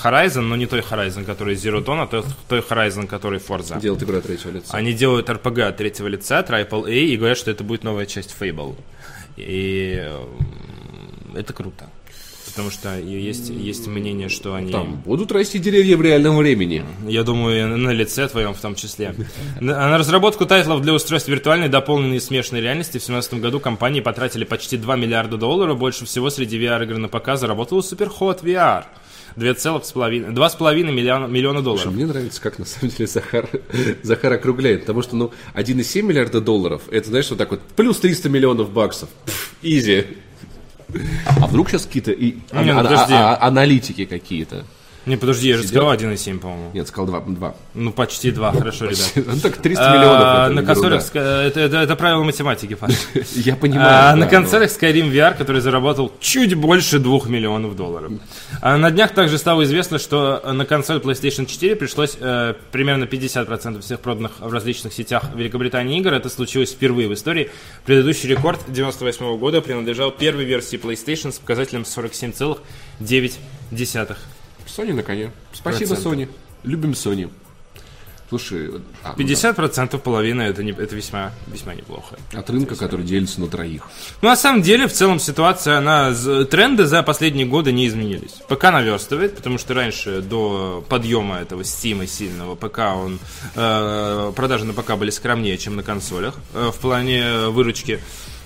Horizon, но не той Horizon, который Zero Dawn, а той, той Horizon, который Forza. Делает игру от третьего лица. Они делают RPG от третьего лица, Triple A, и говорят, что это будет новая часть Fable. И э, это круто. Потому что есть, есть мнение, что они... Там будут расти деревья в реальном времени. Я думаю, на лице твоем в том числе. На на разработку тайтлов для устройств виртуальной, дополненной и смешанной реальности в 2017 году компании потратили почти 2 миллиарда долларов. Больше всего среди VR-игр на ПК заработала Superhot VR. 2,5 2,5 миллиона, миллиона долларов. Мне нравится, как на самом деле Захар, Захар округляет. Потому что, ну, 1,7 миллиарда долларов, это, знаешь, вот так вот, плюс 300 миллионов баксов. Пф, Easy. А вдруг сейчас какие-то и, ну, а- а- а- аналитики какие-то? Не, подожди, я же сказал 1,7, по-моему. Нет, сказал 2. 2. Ну, почти 2, хорошо, ребят. Ну так 300 А, миллионов. это на консолях, это, правило математики, Паш. *laughs* Я понимаю. А, на консолях Skyrim VR, который заработал чуть больше 2 миллионов долларов. А на днях также стало известно, что на консоль PlayStation 4 пришлось э, примерно 50% всех проданных в различных сетях Великобритании игр. Это случилось впервые в истории. Предыдущий рекорд 98 года принадлежал первой версии PlayStation с показателем 47,9. Sony на коне. Спасибо, Процентов. Sony. Любим Sony. Слушай, а, 50% половина это, не, это весьма, весьма неплохо. от рынка, который делится на троих. Ну, на самом деле, в целом ситуация, она, тренды за последние годы не изменились. ПК наверстывает, потому что раньше, до подъема этого стима сильного, ПК, он, э, продажи на ПК были скромнее, чем на консолях э, в плане выручки.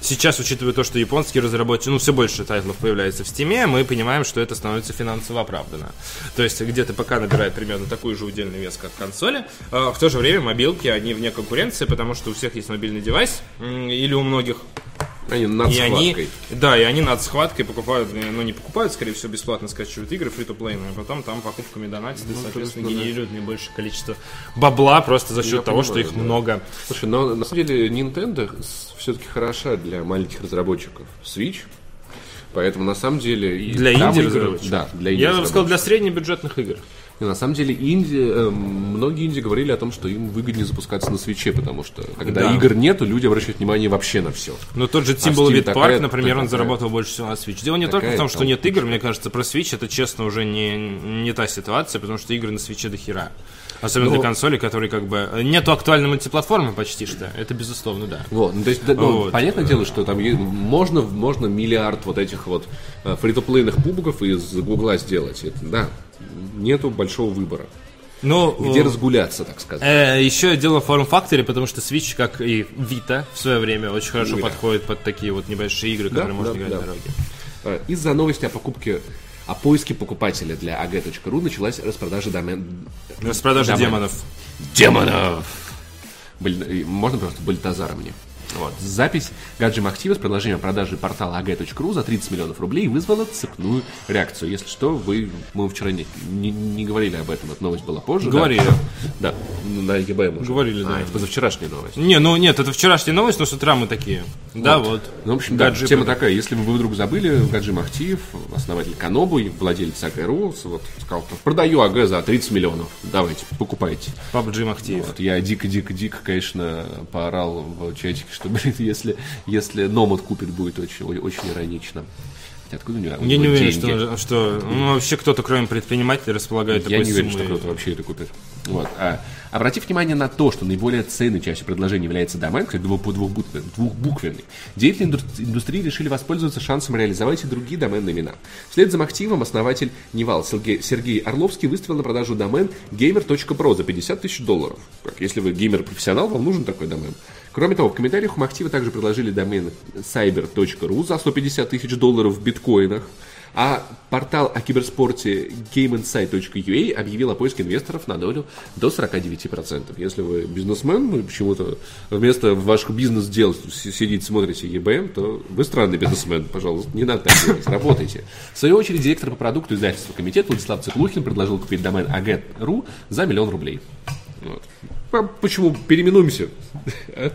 Сейчас, учитывая то, что японские разработчики, ну, все больше тайтлов появляется в Стиме, мы понимаем, что это становится финансово оправданно. То есть, где-то ПК набирает примерно такой же удельный вес, как консоли. А в то же время мобилки, они вне конкуренции, потому что у всех есть мобильный девайс, или у многих Они над и они, схваткой. да, и они над схваткой покупают, э, ну не покупают, скорее всего, бесплатно скачивают игры фри то а потом там покупками донатят и, соответственно, ну, да. генерируют наибольшее количество бабла просто за счет Я того, что понимаю, их да. много. Слушай, но на самом деле Nintendo все-таки хороша для маленьких разработчиков. Switch. Поэтому на самом деле... Для инди разработчиков? Да, для инди Я бы сказал, для среднебюджетных игр. И на самом деле инди, э, многие инди говорили о том, что им выгоднее запускаться на свече, потому что когда Да. игр нету, люди обращают внимание вообще на все. Но тот же Timberwolves такая- Park, например, он такая- заработал больше всего на Switch. Дело не только в том, что нет игр, мне кажется, про Switch это, честно, уже не, не та ситуация, потому что игры на Switch до хера. Особенно Ну- для консоли, которые как бы... э, Нету актуальной мультиплатформы почти что. Это безусловно, да. Вот, ну, то есть, да, ну, Вот. понятное дело, что там можно, можно миллиард вот этих вот э, фритуплейных пубиков из Гугла сделать. Это, да, нету большого выбора. Но, Где э, разгуляться, так сказать. Э, еще дело в форм-факторе, потому что Switch, как и Vita в свое время, очень хорошо да. подходит под такие вот небольшие игры, Да, которые можно да, играть да. на дороге. Э, Из-за новости о покупке о поиске покупателя для ag.ru началась распродажа домен... Распродажа домен- демонов. Демонов! Э, Можно просто Бальтазара мне? Вот. Запись Гаджим Актива с предложением продажи портала ag.ru за 30 миллионов рублей вызвала цепную реакцию. Если что, вы, мы вчера не, не, не говорили об этом, эта новость была позже. да? Говорили. Да, на ЕГБ уже. Говорили, а, да. это позавчерашняя новость. Не, ну нет, это вчерашняя новость, но с утра мы такие. Да, вот. Ну, в общем, да, Гаджи тема такая. Если вы вдруг забыли, Гаджим Актив, основатель Канобу и владелец АГ.ру, вот, сказал, продаю АГ за 30 миллионов. Давайте, покупайте. PUBG Махтиев. Вот, я дико-дико-дико, конечно, поорал в чатике, что, блин, *laughs* если, если Номад купит, будет очень, очень иронично. Хотя откуда у него, у Я не уверен, деньги? что, что ну, вообще кто-то, кроме предпринимателей, располагает Я такой не уверен, что суммой. кто-то вообще это купит. Вот. А, обратив внимание на то, что наиболее ценной частью предложения является домен, кстати, двух- двухбуквенный, деятели инду- индустрии решили воспользоваться шансом реализовать и другие доменные имена. Вслед за активом основатель Нивал Сергей, Сергей Орловский выставил на продажу домен gamer.pro за 50 тысяч долларов. Как, если вы геймер-профессионал, вам нужен такой домен. Кроме того, в комментариях у Мактива также предложили домен cyber.ru за 150 тысяч долларов в биткоинах. А портал о киберспорте GameInsight.ua объявил о поиске инвесторов на долю до 49%. Если вы бизнесмен, и почему-то вместо ваших бизнес-дел сидите, смотрите EBM, то вы странный бизнесмен, пожалуйста, не надо так делать, работайте. В свою очередь, директор по продукту издательства «Комитет» Владислав Циклухин предложил купить домен AG.ru за миллион рублей. Вот. А Почему? Переименуемся. А?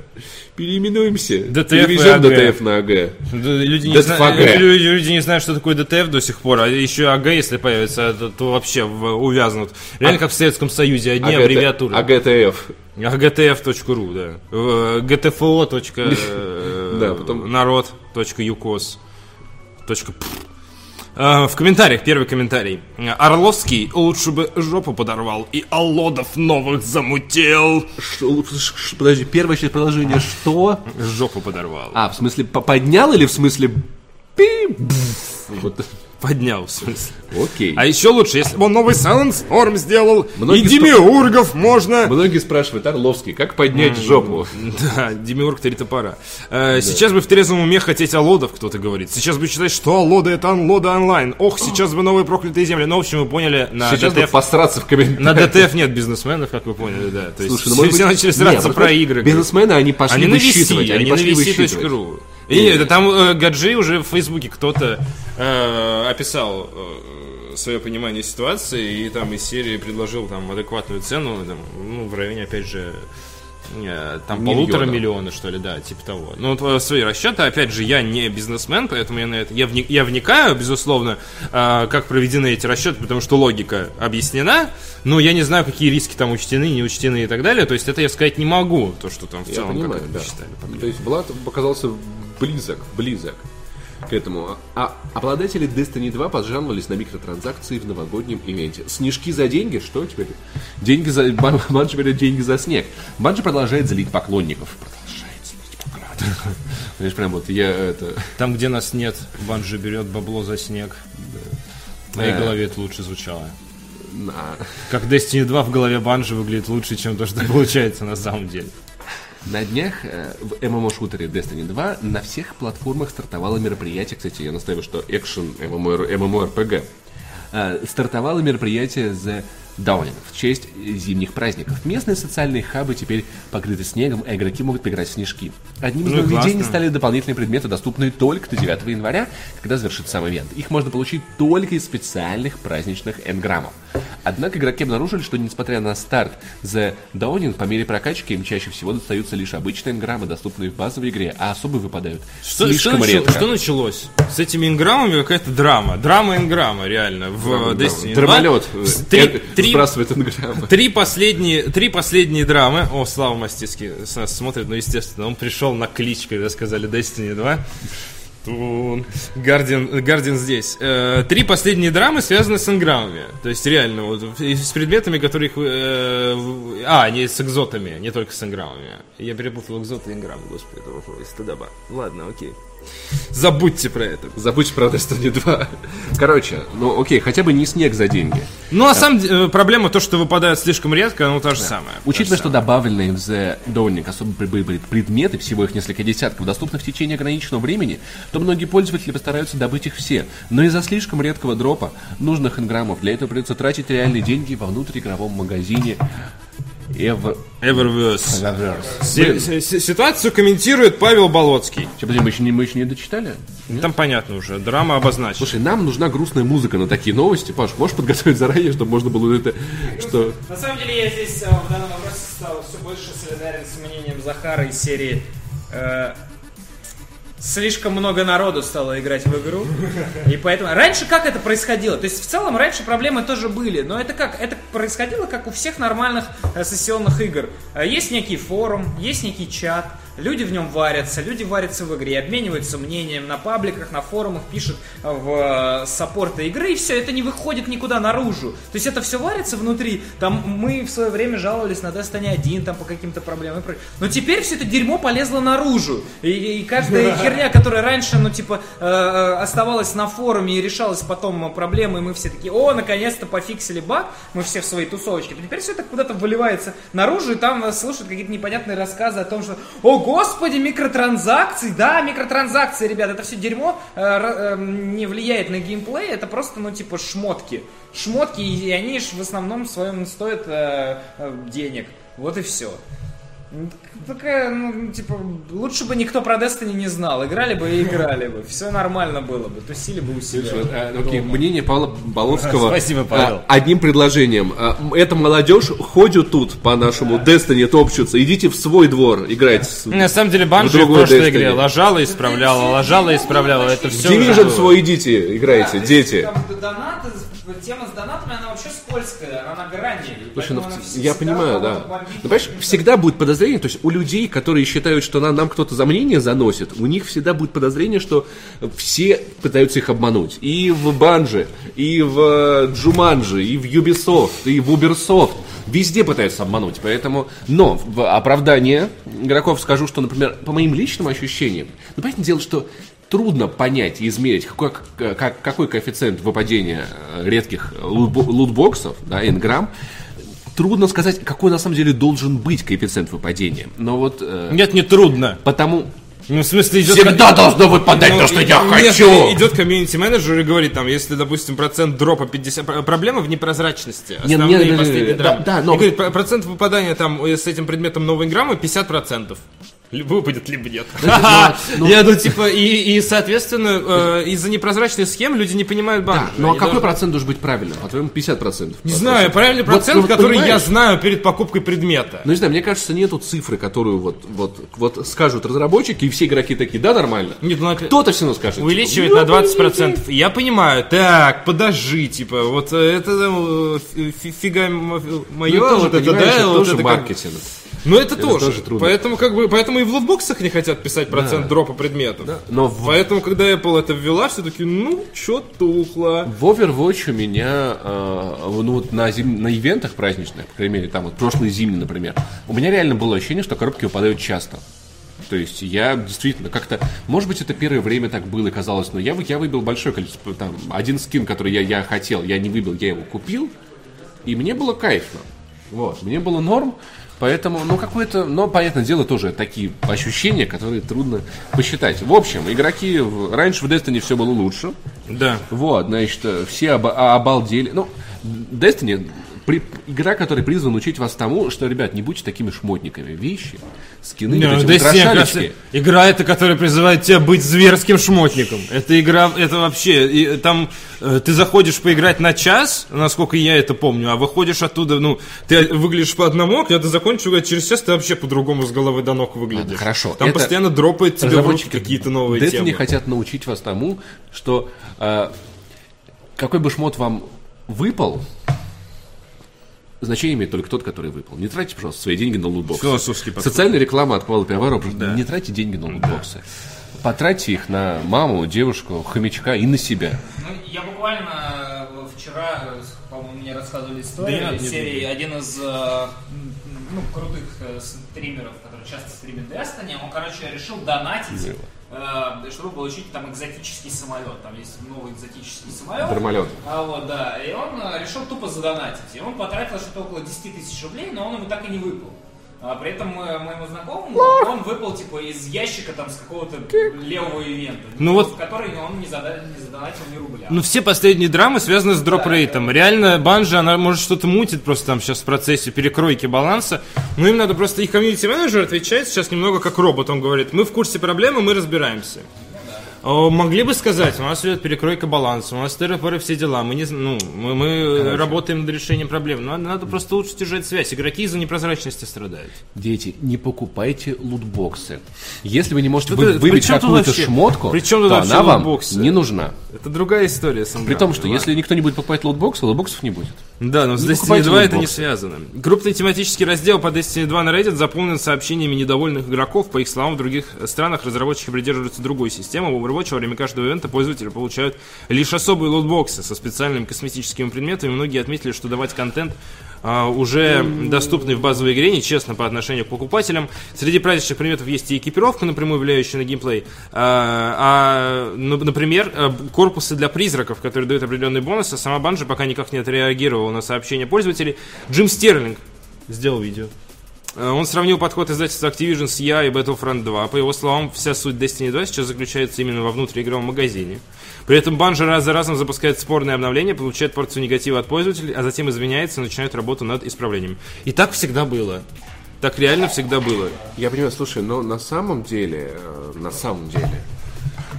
Переименуемся. DTF Перевезем. DTF на АГ. Люди не, зна- люди, не знают, что такое ДТФ до сих пор, а еще АГ, если появится, то, то вообще увязнут. Реально, как в Советском Союзе, одни АГТ аббревиатуры. АГТФ. agtf.ru, *laughs* да. Э, gtfo. э, Да, потом- народ.юкос. Точка п. Э, В комментариях, первый комментарий. Орловский лучше бы жопу подорвал и Аллодов новых замутил. Ш- ш- Подожди, первое часть продолжение что? Жопу подорвал. А, в смысле по- поднял или в смысле пи? Вот. Поднял, в смысле. Окей. А еще лучше, если бы он новый Silence Storm сделал, Многие и Демиургов можно... Многие спрашивают, Орловский, как поднять жопу? Да, Демиург три топора. Э, Сейчас бы в трезвом уме хотеть Аллодов, кто-то говорит. Сейчас бы считать, что Аллода это Анлода онлайн. Ох, сейчас бы новые проклятые земли. Ну, в общем, вы поняли, на Сейчас бы ДТФ... посраться в комментариях. На ДТФ нет бизнесменов, как вы поняли, да. То есть Слушай, ну, все, может все быть- начали сраться просто про игры. Бизнесмены, они пошли Они высчитывать. Они они на пошли высчитывать. И нет, там э, Гаджи уже в Фейсбуке кто-то э, описал э, свое понимание ситуации и там из серии предложил там адекватную цену, там, ну, в районе, опять же, там Миллиона. полутора миллиона, что ли, да, типа того. Ну, вот, э, свои расчеты, опять же, я не бизнесмен, поэтому я на это, я, вни- я вникаю, безусловно, э, как проведены эти расчеты, потому что логика объяснена, но я не знаю, какие риски там учтены, не учтены и так далее, то есть это я сказать не могу, то, что там в Я целом понимаю, как это да. посчитали. То есть Влад показался близок, близок к этому. А обладатели Destiny 2 поджаловались на микротранзакции в новогоднем ивенте. Снежки за деньги? Что теперь? Деньги за... *laughs* Бан- Банжи берет деньги за снег. Банжи продолжает злить поклонников. Продолжает злить поклонников. *laughs* Знаешь, прям вот я это... Там, где нас нет, Банжи берет бабло за снег. В моей голове это лучше звучало. Как Destiny 2 в голове Банжи выглядит лучше, чем то, что получается на самом деле. На днях э, в ММО-шутере Destiny 2 на всех платформах стартовало мероприятие, кстати, я настаиваю, что экшен MMORPG, э, стартовало мероприятие The Dawning в честь зимних праздников. Местные социальные хабы теперь покрыты снегом, а игроки могут поиграть в снежки. Одним из Ну и нововведений стали дополнительные предметы, доступные только до 9 января, когда завершится сам ивент. Их можно получить только из специальных праздничных энграммов. Однако игроки обнаружили, что несмотря на старт The Dawning, по мере прокачки им чаще всего достаются лишь обычные энграммы, доступные в базовой игре, а особые выпадают Что, слишком что, начало- редко. что началось? С этими инграммами какая-то драма. Драма инграмма, реально, в Драма, Destiny 2. Драмолет Три, три- сбрасывает энграммы. три последние, три последние драмы. О, Слава Мастицкий с нас смотрит, ну, естественно, он пришел на клич, когда сказали Destiny 2. Тун. Гардиан, Гардиан здесь. Э, три последние драмы связаны с энграммами. То есть, реально, вот, и с предметами, которые... их, э, в- а, не с экзотами, не только с энграммами. Я перепутал экзоты и энграммы, господи, это стыдоба. Ладно, окей. Забудьте про это. Забудь про Destiny 2. Короче, ну окей, хотя бы не снег за деньги. Ну, на самом деле, э, проблема то, что выпадает слишком редко, оно то же самое. Учитывая, что добавленные в The Dawning особо предметы, всего их несколько десятков, доступны в течение ограниченного времени, то многие пользователи постараются добыть их все. Но из-за слишком редкого дропа нужных инграммов для этого придется тратить реальные деньги во внутриигровом магазине Ev... Eververse. Eververse. Си- си- си- Ситуацию комментирует Павел Болоцкий. Че, подожди, мы еще, не, мы еще не дочитали? Там понятно уже, драма обозначена. Слушай, нам нужна грустная музыка на такие новости. Паш, можешь подготовить заранее, чтобы можно было это... Что... На самом деле я здесь э, в данном вопросе стал все больше солидарен с мнением Захара из серии э, Слишком много народу стало играть в игру. И поэтому... Раньше как это происходило? То есть в целом раньше проблемы тоже были. Но это как? Это происходило как у всех нормальных э, сессионных игр. Э, Есть некий форум, есть некий чат. Люди в нем варятся, люди варятся в игре, обмениваются мнением на пабликах, на форумах, пишут э, в э, саппорты игры, и все, это не выходит никуда наружу. То есть это все варится внутри. Там мы в свое время жаловались на Destiny 1 там по каким-то проблемам. Но теперь все это дерьмо полезло наружу. И, и каждая херня, которая раньше, ну, типа, э, э, оставалась на форуме и решалась потом проблемы, и мы все такие, о, наконец-то пофиксили баг, мы все в своей тусовочке. То теперь все это куда-то выливается наружу, и там слушают какие-то непонятные рассказы о том, что, о, господи, микротранзакции, да, микротранзакции, ребят, это все дерьмо э, э, не влияет на геймплей, это просто, ну, типа, шмотки. Шмотки, и они ж в основном своем стоят э, денег. Вот и все. Такая, ну, типа, лучше бы никто про Destiny не знал. Играли бы и играли бы. Все нормально было бы. Тусили бы у себя. А, Окей, мнение Павла Боловского. *laughs* Спасибо, Павел. а, Одним предложением. А, м, Эта молодежь ходит тут по нашему Destiny топчутся. Идите в свой двор играть. с- На самом деле В Банжи в другой прошлой Destiny. игре ложала, исправляла, ложала, исправляла. Это В все Division свой идите, играйте, дети. Там донаты, тема с донатами, она вообще скользкая, она на грани. Слушай, ну, я понимаю, да. Ну, понимаешь, всегда будет подозрение, то есть у людей, которые считают, что нам, нам кто-то за мнение заносит, у них всегда будет подозрение, что все пытаются их обмануть. И в Банже, и в э, Джуманже, и в Ubisoft, и в Ubersoft. Везде пытаются обмануть, поэтому... Но в оправдание игроков скажу, что, например, по моим личным ощущениям, ну, понятное дело, что трудно понять и измерить, какой, как- какой коэффициент выпадения э, редких лутбо- лутбоксов, да, инграмм, Трудно сказать, какой на самом деле должен быть коэффициент выпадения. Но вот э, Нет, не трудно. потому... Ну, в смысле, идет... Всегда должно выпадать Ну, то, что я нет, хочу! Идет комьюнити-менеджер и говорит, там, если, допустим, процент дропа 50... пр- Проблема в непрозрачности. Не, Основные не, не, не, последние не, драмы. да, да, но- И говорит, про- процент выпадания там э, с этим предметом новой граммы 50%. Либо выпадет, либо нет. *laughs* ну- Я, ну, типа, и, и соответственно, э, из-за непрозрачных схем люди не понимают банк. Да, ну а какой процент должен быть правильным? По-твоему, 50%. Не знаю, правильный процент, ну, который я знаю перед покупкой предмета. Ну, не знаю, мне кажется, нету цифры, которую вот, вот, вот скажут разработчики, и все игроки такие, да, нормально. Нет, ну, Кто-то все равно скажет. Увеличивает «Ну, на 20%. Я понимаю. Так, подожди, типа, вот это э, фи- фига мое, тоже, вот это, да, вот тоже это как- маркетинг. Ну это, тоже. тоже трудно. Поэтому как бы, поэтому и в лутбоксах не хотят писать процент дропа предметов. Но в, Поэтому, когда Apple это ввела, все таки ну, чё тухло. в Overwatch у меня, э, ну вот на, зим- на ивентах праздничных, по крайней мере, там вот прошлый зимний, например, у меня реально было ощущение, что коробки выпадают часто. То есть я действительно как-то, может быть, это первое время так было и казалось, но я, я выбил большое количество, там, один скин, который я, я хотел, я не выбил, я его купил, и мне было кайфно. Вот, мне было норм, поэтому, ну, какое-то, но, понятное дело, тоже такие ощущения, которые трудно посчитать. В общем, игроки, в- раньше в Destiny все было лучше, Да. вот, значит, все оба- а- обалдели. Ну, Destiny при- игра, которая призвана учить вас тому, что, ребят, не будьте такими шмотниками. Вещи, скины, Не, вот ну, эти украшалечки. игра это, которая призывает тебя быть зверским шмотником. Это игра, это вообще, и там э, ты заходишь поиграть на час, насколько я это помню, а выходишь оттуда, ну, ты выглядишь по одному, а когда ты закончишь играть через час, ты вообще по-другому с головы до ног выглядишь. Ладно, хорошо. Там Это постоянно дропает тебе в руки какие-то новые Destiny темы. хотят научить вас тому, что э, какой бы шмот вам выпал, значение имеет только тот, который выпал. Не тратьте, пожалуйста, свои деньги на лутбоксы. Философский подход. Социальная реклама от Павла Пиаварова. Не тратьте деньги на лутбоксы. Потратьте их на маму, девушку, хомячка и на себя. Ну, я буквально э, вчера, э, по-моему, мне рассказывали историю Да из серии один из э, ну, крутых стримеров, который часто стримит Destiny, он, короче, решил донатить, э, чтобы получить там экзотический самолет. Там есть новый экзотический самолет. Дармолет. А вот, да. И он э, решил тупо задонатить. И он потратил что-то около 10 тысяч рублей, но он ему так и не выпал. А при этом э, моему знакомому он выпал типа из ящика там с какого-то левого ивента, Ну вот- в который он не, зада- не задонатил ни рубля. Ну, все последние драмы связаны с дроп-рейтом. Реально, Банжи, она может что-то мутит просто там сейчас в процессе перекройки баланса. Но им надо просто, их комьюнити-менеджер отвечает сейчас немного как робот. Он говорит, мы в курсе проблемы, мы разбираемся. О, Могли бы сказать, у нас идет перекройка баланса, у нас ТРПР все дела, мы, не, ну, мы, мы работаем над решением проблем. Но надо, надо просто лучше держать связь. Игроки из-за непрозрачности страдают. Дети, не покупайте лутбоксы. Если вы не можете вы- выбить какую-то шмотку, при чем тут то она вам лутбоксы? не нужна. Это другая история. сам При да. том, что Ладно. если никто не будет покупать лутбоксы, лутбоксов не будет. Да, но с Destiny покупайте 2 это не лутбоксы. связано. Крупный тематический раздел по Destiny 2 на Reddit заполнен сообщениями недовольных игроков. По их словам, в других странах разработчики придерживаются другой системы. Overwatch во время каждого ивента пользователи получают лишь особые лутбоксы со специальными косметическими предметами. Многие отметили, что давать контент а, уже доступный в базовой игре, нечестно по отношению к покупателям. Среди праздничных предметов есть и экипировка, напрямую влияющая на геймплей. А, а, ну, например, э, корпусы для призраков, которые дают определенные бонусы. Сама Банжи пока никак не отреагировала на сообщения пользователей. Джим Стерлинг сделал видео. Э, Он сравнил подход издательства Activision с Я и Battlefront 2. По его словам, вся суть Destiny 2 сейчас заключается именно во внутриигровом магазине. При этом Банжи раз за разом запускает спорные обновления, получает порцию негатива от пользователей, а затем извиняется и начинает работу над исправлением. И так всегда было. Так реально всегда было. Я понимаю, слушай, но на самом деле, э, на самом деле,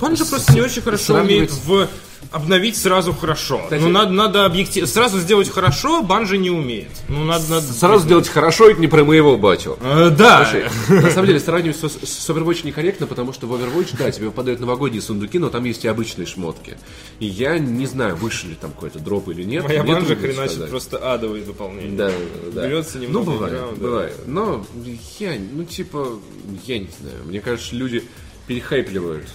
Банжи просто не очень хорошо умеет в обновить сразу хорошо. Ну, надо, надо объективно. Сразу сделать хорошо Банжи не умеет. Ну, надо, надо... сразу сделать хорошо, это не про моего батю. Э, да. Слушай, на самом деле сравнивать с, с Overwatch некорректно, потому что в Overwatch, да, тебе выпадают новогодние сундуки, но там есть и обычные шмотки. И я не знаю, вышли ли там какой-то дроп или нет. Моя банжа хреначит сказать. просто адовые дополнения. Да, да. Берется Ну, немного бывает, игра, да. бывает. Но я, ну, типа, я не знаю. Мне кажется, люди перехайпливают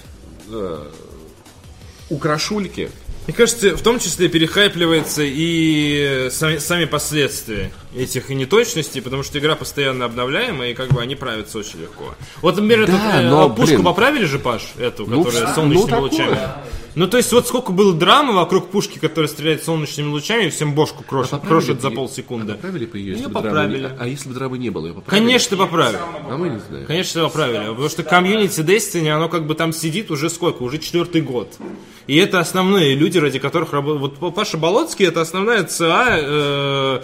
э, украшульки. Мне кажется, в том числе перехайпливается и сами, сами последствия этих неточностей, потому что игра постоянно обновляемая, и как бы они правятся очень легко. Вот, например, Да, эту, э, но, пушку блин. поправили же, Паш, эту, Ну, которая ну, с солнечными такое. лучами. Ну, то есть, вот сколько было драмы вокруг пушки, которая стреляет солнечными лучами, и всем бошку крошит, Поправили крошит за ее- полсекунды. А поправили бы ее, если бы драмы поправили. не... А если бы драмы не было, ее поправили? Конечно, поправили. А мы не знаем. Конечно, поправили. Потому что комьюнити Destiny, оно как бы там сидит уже сколько? Уже четвертый год. И это основные люди, ради которых работают. Вот Паша Болоцкий это основная ЦА э,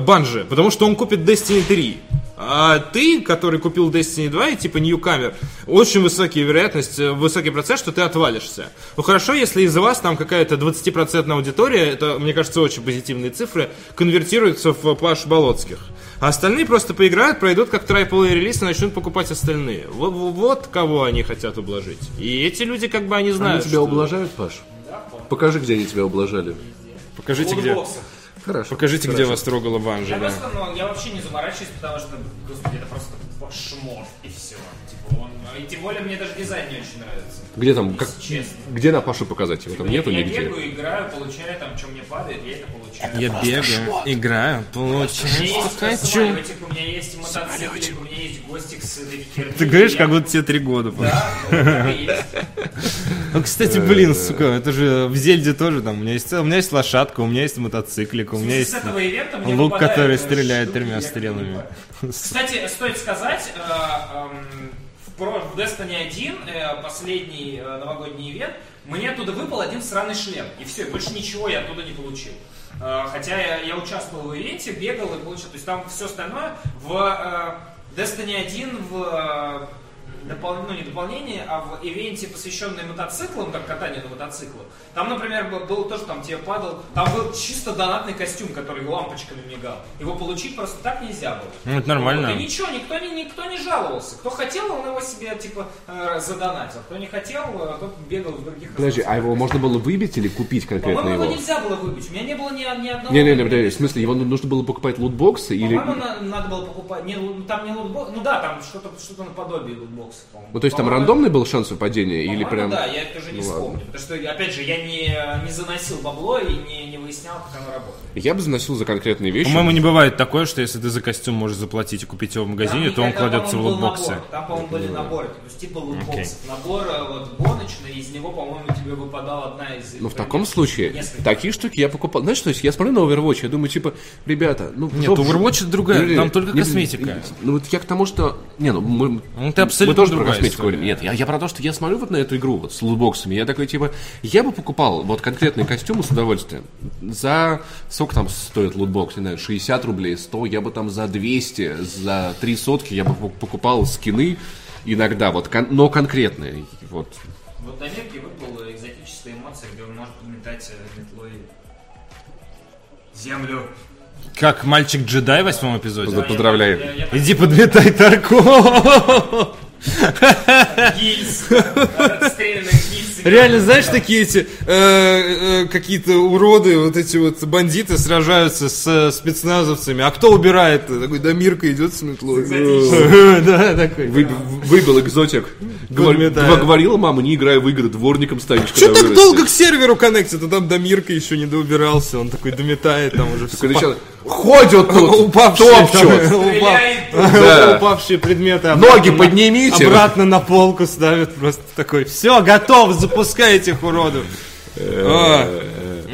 Банжи, потому что он купит Destiny 3. А ты, который купил Destiny 2 и типа ньюкамер, очень высокая вероятность, э, высокий процент, что ты отвалишься. Ну хорошо, если из вас там какая-то 20% аудитория, это, мне кажется, очень позитивные цифры, конвертируются в Паш Болоцких. А остальные просто поиграют, пройдут как AAA релиз и начнут покупать остальные. Вот, вот кого они хотят ублажить. И эти люди как бы они знают. Они тебя что- ублажают, Паш? Покажи, где они тебя ублажали. Покажите, где. Хорошо. Покажите, где вас трогала банжа, Я да. просто, ну, я вообще не заморачиваюсь, потому что, господи, это просто шмот и все. Типа он, и тем более мне даже дизайн не очень нравится. Где там, как, Честно. где на Пашу показать его? Там нету я нигде. бегаю, играю, получаю там, что мне падает, я это получаю. Я бегаю, играю, У меня получаю, есть хочу. самолетик, у меня есть мотоциклик, у меня есть гостик с этой херней. Ты говоришь, Я- как будто тебе три года. Да, ну. Ну, кстати, блин, сука, это же в Зельде тоже там. У меня есть, у меня есть лошадка, у меня есть мотоциклик, у меня есть лук, который стреляет тремя я стрелами. Кстати, стоит сказать, э, эм, в, про- в Destiny 1, э, последний э, новогодний ивент, мне оттуда выпал один сраный шлем. И все, больше ничего я оттуда не получил. Э, хотя я, я участвовал в ивенте, бегал и получил. То есть там все остальное в э, Destiny 1 в э, допол- ну, не дополнение, а в ивенте, посвященный мотоциклам, как катанию на мотоциклах, там, например, был, тоже, там тебе падал, там был чисто донатный костюм, который лампочками мигал. Его получить просто так нельзя было. Ну, это нормально. Вот, и ничего, никто не, никто не жаловался. Кто хотел, он его себе, типа, э, задонатил. Кто не хотел, э, тот бегал в других Подожди, а его можно было выбить или купить конкретно По-моему, его его? нельзя было выбить. У меня не было ни, ни одного... Не-не-не, подожди, в смысле, его нужно было покупать лутбоксы или... По-моему, на- надо было покупать... Не, там не лутбокс... Ну да, там что-то что наподобие лутбокса. Ну, то есть там рандомный был шанс выпадения или прям... да, я это уже не Ну, ладно. вспомню. Потому что, опять же, я не, не заносил бабло и не, не выяснял, как оно работает. Я бы заносил за конкретные вещи. По-моему, не бывает такое, что если ты за костюм можешь заплатить и купить его в магазине, Там то он кладется в лутбоксы. набор. Там, по-моему, были наборы, то есть типа лутбоксов. Набор э, вот гоночный, из него, по-моему, тебе выпадала одна из... Ну, в таком случае, Несколько. такие штуки я покупал. Знаешь, то есть я смотрю на Overwatch, я думаю, типа, ребята, ну... Нет, Overwatch это другая, там только косметика. Ну, вот я к тому, что... Не, ну, мы... Ну, это абсолютно тоже про другая косметику история. Нет, я, я про то, что я смотрю вот на эту игру вот с лутбоксами, я такой, типа, я бы покупал вот конкретные костюмы с удовольствием. За... Сколько там стоит лутбокс? Не знаю, 60 рублей, 100, я бы там за 200, за 3 сотки я бы пок- покупал скины иногда, вот, кон- но конкретные. Вот. Вот на Мирке выпала экзотическая эмоция, где он может метать э, метлой землю. Как мальчик-джедай в восьмом эпизоде. Поздравляю. Поздравляю. Я, я, я, Иди подметай Тарко. *laughs* гильз, отстрелянных гильз. Реально, знаешь, такие эти э, э, какие-то уроды, вот эти вот бандиты сражаются с э, спецназовцами. А кто убирает? Такой Дамирка идет с метлой. *laughs* Да, такой. Вы- выбил экзотик. Говорила мама, не играй в игры, дворником станешь, Че так долго к серверу коннектит? А там Дамирка еще не доубирался. Он такой дометает там уже все. Ходят тут, *laughs* топчут. *laughs* Да. упавшие предметы Ноги поднимите. Обратно на полку ставят просто такой. Все, готов, запускай этих уродов. А,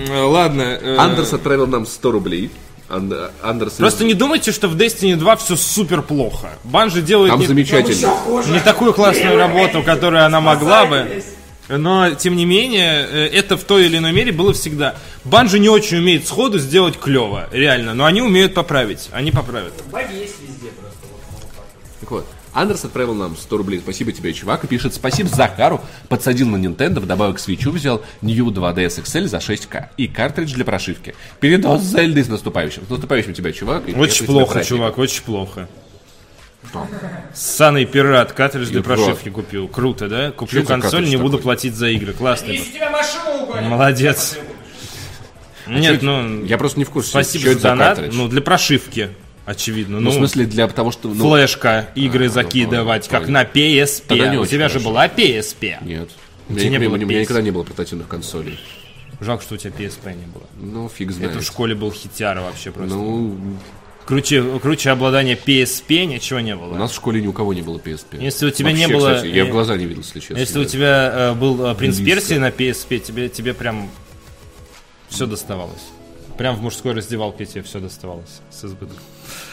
э, Ладно. э, Андерс отправил нам 100 рублей. Ан- Андерс... Просто не думайте, что в Destiny 2 все супер плохо. Банжи делает Там не, замечательно. не такую классную работу, которую она могла бы. Но, тем не менее, э, это в той или иной мере было всегда. Банжи не очень умеет сходу сделать клево, реально. Но они умеют поправить. Они поправят. Баги есть везде просто. вот, так. Так вот, Андерс отправил нам 100 рублей. Спасибо тебе, чувак. И пишет, спасибо Захару. Подсадил на Nintendo, вдобавок к свечу взял New 2DS XL за 6к. И картридж для прошивки. Передос Зельды с наступающим. С наступающим тебя, чувак. Очень плохо, праздников. чувак, очень плохо. Ссаный пират, картридж для прошивки купил. Круто, да? Куплю Что консоль, не буду такой? платить за игры. Классный. Если тебя машину угонят. Молодец. Нет, ну, Я просто не в курсе, спасибо что за донат. картридж. Ну, для прошивки, очевидно. Ну, Ну, в смысле, для того, что... Ну, флешка, игры А, ну, закидывать, понял, как на PSP. Тогда не У очень тебя же хорошо. была PSP. Нет. У У меня, не не было у меня никогда не было портативных консолей. Жалко, что у тебя PSP не было. Ну, фиг знает. Это в школе был хитяра вообще просто. Ну, Круче, круче обладания PSP ничего не у было. нас в школе ни у кого не было PSP. Если у тебя не Вообще, было- кстати, я э, в глаза не видел, если честно. Если у тебя э, был э, принц Близко. Персии на PSP, тебе, тебе прям все доставалось. Прям в мужской раздевалке тебе все доставалось с избытком.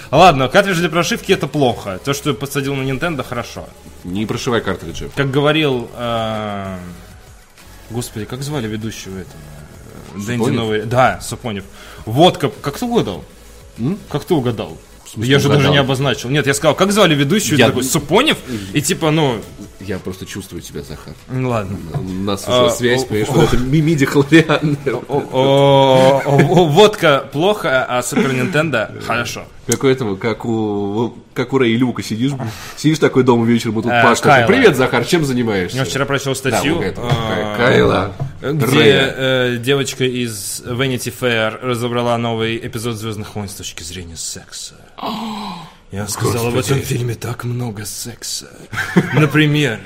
Ладно, картридж для прошивки это плохо. То, что посадил на Nintendo, хорошо. Не прошивай картриджи. Как говорил... э, Господи, как звали ведущего этого? Дэнди Супонев? Новый. Да, Сапонев. Водка. Как ты угадал? Как ты угадал? Смысле, Я же даже не обозначил. Нет, я сказал, как звали ведущую? Я- Такой, Супонев? И типа, ну, Я просто чувствую тебя, Захар. ну ладно. У нас А, уже связь, понимаешь, это мимиди о, Водка плохо, а Супер Нинтендо хорошо. Как у этого, как у, как у Рэя и Люка сидишь, сидишь такой дома вечером, и тут Э, Паш такой, Кайла. привет, Захар, чем занимаешься? Я вчера прочел статью, а, Кайла, где Рэя. э, девочка из Vanity Fair разобрала новый эпизод Звездных войн с точки зрения секса. *gasps* *gasps* Я сказала, в этом фильме так много секса. *laughs* Например,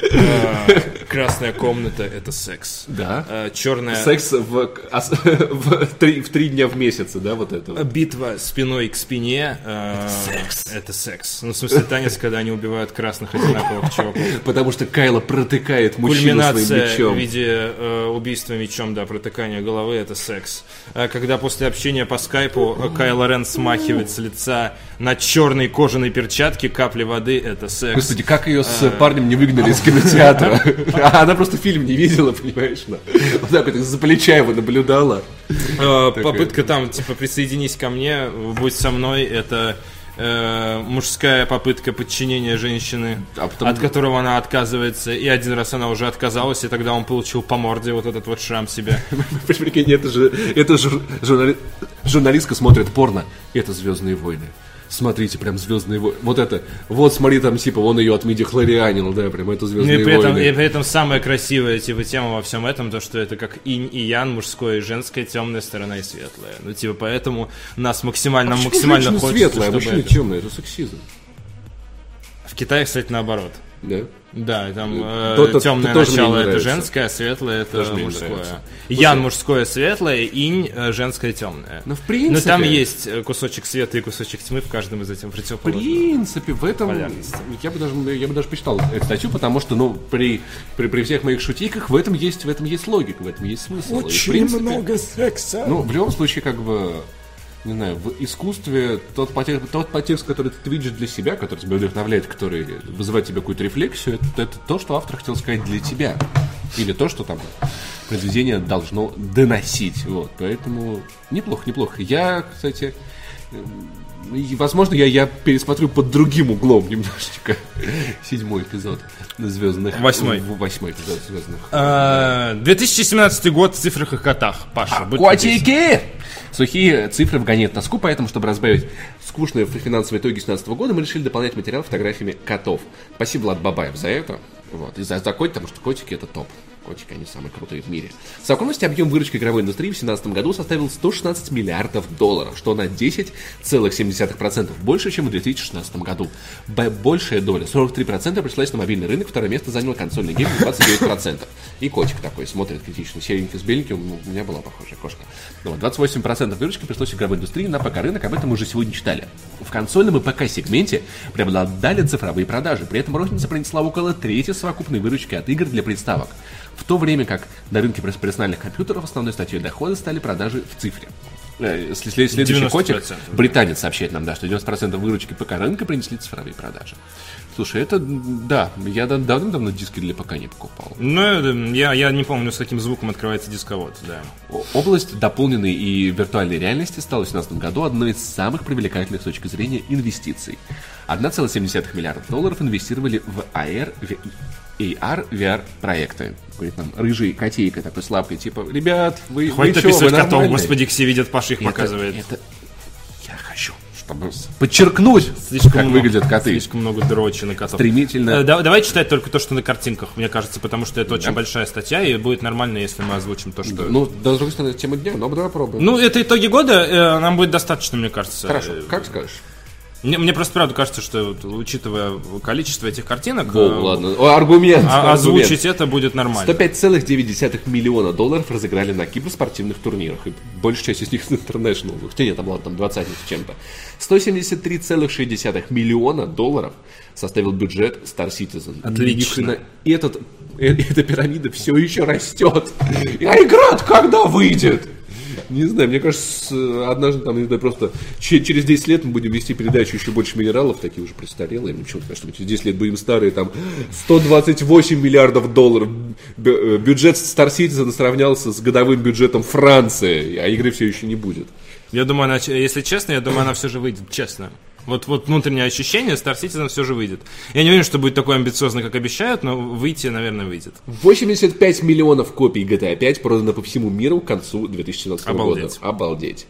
*laughs* красная комната это секс. Да. Э, Черная Секс в, ос- *laughs* в, три, в три дня в месяц, да, вот это вот. битва спиной к спине. Это секс. Это секс. Ну, в смысле, танец, когда они убивают красных одинаковых чуваков. Потому что Кайла протыкает мужчину своим Кульминация мечом. в виде э, убийства мечом, да, протыкания головы, это секс. А когда после общения по скайпу э, Кайло Рен смахивает с лица на черной кожаной перчатке капли воды, это секс. Господи, как ее с парнем не выгнали из кинотеатра? *laughs* Она просто фильм не видела, понимаешь? Вот так вот за плеча его наблюдала. Э, попытка там, типа, присоединись ко мне, будь со мной, это э, мужская попытка подчинения женщины, А потом- от которого она отказывается, и один раз она уже отказалась, и тогда он получил по морде вот этот вот шрам себе. *laughs* Прикинь, это же, это журналистка смотрит порно. Это «Звездные войны». Смотрите, прям «Звездные войны». Вот это, вот смотри, там типа, он ее от миди хлорианил, да, прям это Ну «Звездные и при, этом, войны». и при этом самая красивая типа тема во всем этом, то что это как инь и ян, мужское и женское, темная сторона и светлая. Ну типа поэтому нас максимально, Почему максимально хочется, светлая, а чтобы мужчина это- темная, это сексизм. В Китае, кстати, наоборот. Да? Да, там э, темное начало это женское, а светлое это Тоже мужское. Ян мужское светлое, инь э, женское темное. Ну, в принципе- Но там есть э, кусочек света и кусочек тьмы в каждом из этих В противоположных. принципе, в этом Полярности. я бы даже я бы даже почитал эту статью, потому что, ну, при, при, при всех моих шутиках в этом есть в этом есть логика, в этом есть смысл. И, в принципе, секса. Ну, в любом случае, как бы, не знаю, в искусстве тот, потек- тот подтекст, который ты видишь для себя, который тебя вдохновляет, который вызывает тебе какую-то рефлексию, это, это то, что автор хотел сказать для тебя. Или то, что там произведение должно доносить. Вот, поэтому неплохо, неплохо. Я, кстати, эм, и, возможно, я, я пересмотрю под другим углом немножечко *laughs* седьмой эпизод Звездных. Восьмой. Восьмой эпизод Звездных. Э, 2017 год в цифрах и котах. Паша. Котики! Сухие цифры вгоняют тоску, поэтому, чтобы разбавить скучные финансовые итоги 2017 года, мы решили дополнять материал фотографиями котов. Спасибо, Влад Бабаев, за это. Вот. И за, за котик, потому что котики это топ. Котики, они самые крутые в мире. В совокупности объем выручки игровой индустрии в 2017 году составил 116 миллиардов долларов, что на 10,7% больше, чем в 2016 году. Б- большая доля, 43% пришлась на мобильный рынок, второе место занял консольный гейм 29%. И котик такой смотрит критично, серенький с беленьким, ну, у меня была похожая кошка. Ну, вот, 28% выручки пришлось игровой индустрии на ПК-рынок, об этом мы уже сегодня читали. В консольном и ПК-сегменте преобладали цифровые продажи, при этом розница принесла около трети совокупной выручки от игр для приставок. В то время как на рынке перс- персональных компьютеров основной статьей дохода стали продажи в цифре. Э, след- след- Следующий 90%. котик, британец сообщает нам, да, что 90% выручки ПК-рынка принесли цифровые продажи. Слушай, это, да, я дав- давным-давно диски для ПК не покупал. Ну, э, я, я не помню, с каким звуком открывается дисковод, да. Область дополненной и виртуальной реальности стала в 2017 году одной из самых привлекательных с точки зрения инвестиций. 1,7 миллиарда долларов инвестировали в AR, AR, VR проекты. Говорит нам рыжий котейка такой слабкой, типа, ребят, вы, Хватит вы чё, вы описывать котов, нормальные?» господи, все видят, Паша их Это- показывает. Это, я хочу, чтобы подчеркнуть, Слишком как много- выглядят коты. Слишком много дрочи на котов. Стремительно. Э, да- давай читать только то, что на картинках, мне кажется, потому что это очень большая статья, и будет нормально, если мы озвучим то, что... Ну, да, с другой стороны, тема дня, но давай попробуем. Ну, это итоги года, э, нам будет достаточно, мне кажется. Хорошо, как скажешь? Мне, мне просто правда кажется, что вот, учитывая количество этих картинок, О, э, ладно. О, аргумент. а- аргумент. озвучить это будет нормально. 105,9 миллиона долларов разыграли на киберспортивных турнирах. И большая часть из них International. Хотя нет, там ладно, там 20 с чем-то. 173,6 миллиона долларов составил бюджет Star Citizen. Отлично. И этот, э, *laughs* эта пирамида все еще растет. А игра когда выйдет? Не знаю, мне кажется, э, однажды там, не знаю, просто че- через 10 лет мы будем вести передачу еще больше минералов, такие уже престарелые. Ну, почему-то, что через 10 лет будем старые, там, 128 миллиардов долларов. Э, Бюджет Star Citizen сравнялся с годовым бюджетом Франции, а игры все еще не будет. Я думаю, она, если честно, я думаю, она все же выйдет честно. Вот, вот внутреннее ощущение, Star Citizen все же выйдет. Я не уверен, что будет такой амбициозный, как обещают, но выйти, наверное, выйдет. 85 миллионов копий GTA 5 продано по всему миру к концу 2017 Обалдеть. года. Обалдеть.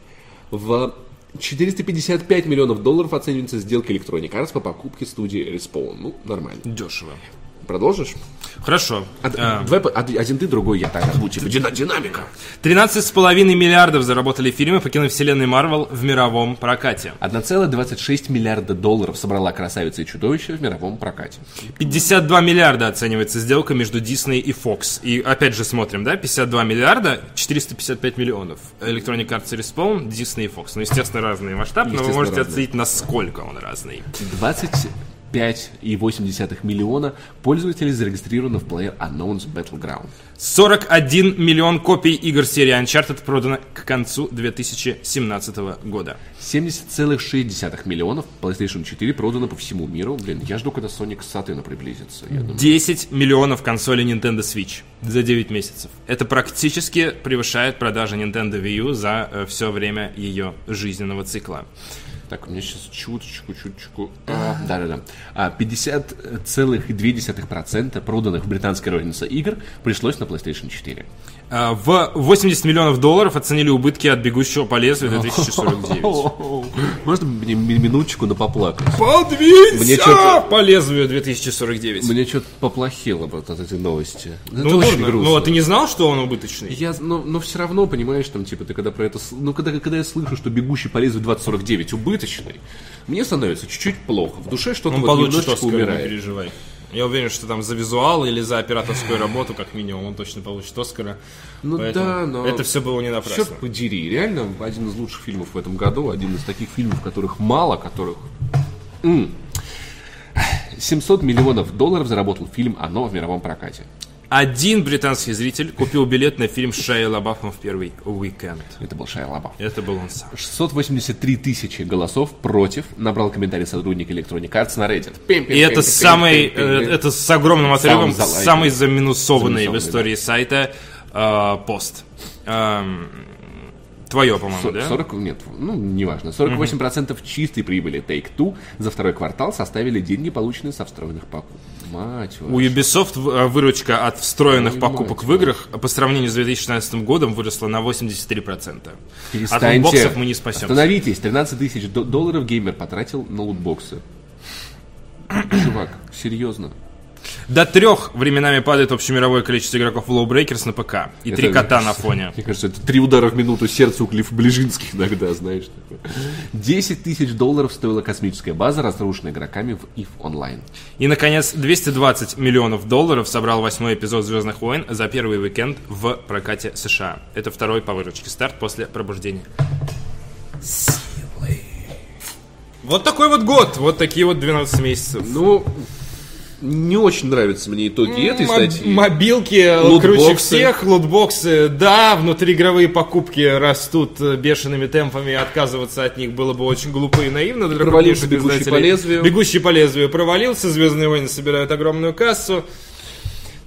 В 455 миллионов долларов оценивается сделка Electronic Arts по покупке студии Respawn. Ну, нормально. Дешево. Продолжишь? Хорошо. А, Давай один ты, другой я. Так, ну, типа, дина- динамика. 13,5 миллиардов заработали фильмы по киновселенной Марвел в мировом прокате. 1,26 миллиарда долларов собрала «Красавица и чудовище» в мировом прокате. 52 миллиарда оценивается сделка между Disney и Fox. И опять же смотрим, да, 52 миллиарда, 455 миллионов. Electronic Arts и Respawn, Disney и Fox. Ну, естественно, разные масштабы, но вы можете разные. оценить, насколько он разный. 25,8 миллиона пользователей зарегистрировано в плеер Unknown's Battleground. 41 миллион копий игр серии Uncharted продано к концу 2017 года. 70,6 миллионов PlayStation 4 продано по всему миру. Блин, я жду, когда Sonic Сатына приблизится. Я думаю. 10 миллионов консолей Nintendo Switch за 9 месяцев. Это практически превышает продажи Nintendo Wii U за все время ее жизненного цикла. Так, у меня сейчас чуточку, чуточку. А, Да-да-да. А, 50,2% проданных в британской рознице игр пришлось на PlayStation 4. А, В 80 миллионов долларов оценили убытки от «Бегущего по лезвию» 2049. *laughs* Можно мне ми- минуточку на поплакать? Мне Подвинься чё-то- по лезвию 2049. Мне что-то поплохело вот от этой новости. Это Ну, очень ладно. грустно. ну, а ты не знал, что он убыточный? Я, но, но все равно, понимаешь, там, типа, ты когда про это... Ну, когда, когда я слышу, что «Бегущий по лезвию 2049» убыточный, мне становится чуть-чуть плохо. В душе что-то Он вот получит немножечко Оскар, не умирает. переживай. Я уверен, что там за визуал или за операторскую работу, как минимум, он точно получит Оскара. Ну Поэтому да, но... Это все было не напрасно. Черт подери, реально один из лучших фильмов в этом году, один из таких фильмов, которых мало, которых... М. 700 миллионов долларов заработал фильм «Оно» в мировом прокате. Один британский зритель купил билет на фильм с Шайя Лабафом в первый уикенд. Это был Шайа Лабаф. Это был он сам. 683 тысячи голосов против набрал комментарий сотрудник Electronic Arts на Reddit. И это самый, э, это с огромным отрывом, Самый заминусованный в истории сайта э, пост. Эм, Твое, по-моему, да? 40, нет, ну, неважно. 48% чистой прибыли Take-Two за второй квартал составили деньги, полученные со встроенных покупок. Мать У вашу. Ubisoft э, выручка от встроенных Ой, покупок мать в играх по сравнению с 2016 годом выросла на 83%. От Перестаньте. лутбоксов мы не спасемся. Остановитесь. 13 тысяч до- долларов геймер потратил на лутбоксы. Чувак, серьезно. До трех временами падает общемировое количество игроков в Low Breakers на ПК. И три Это- кота на фоне. Мне кажется, это три удара в минуту сердца у Клифф Ближинских иногда, знаешь. такое. 10 тысяч долларов стоила космическая база, разрушенная игроками в EVE Online. И, наконец, 220 миллионов долларов собрал восьмой эпизод «Звездных войн» за первый уикенд в прокате США. Это второй по выручке старт после пробуждения. Вот такой вот год, вот такие вот 12 месяцев. Ну, не очень нравятся мне итоги этой Мо- статьи. Мобилки Лутбоксы. круче всех, лутбоксы, да, внутриигровые покупки растут э, бешеными темпами, отказываться от них было бы очень глупо и наивно для Провалился «Бегущий по лезвию». Бегущий по лезвию провалился, Звездные войны собирают огромную кассу.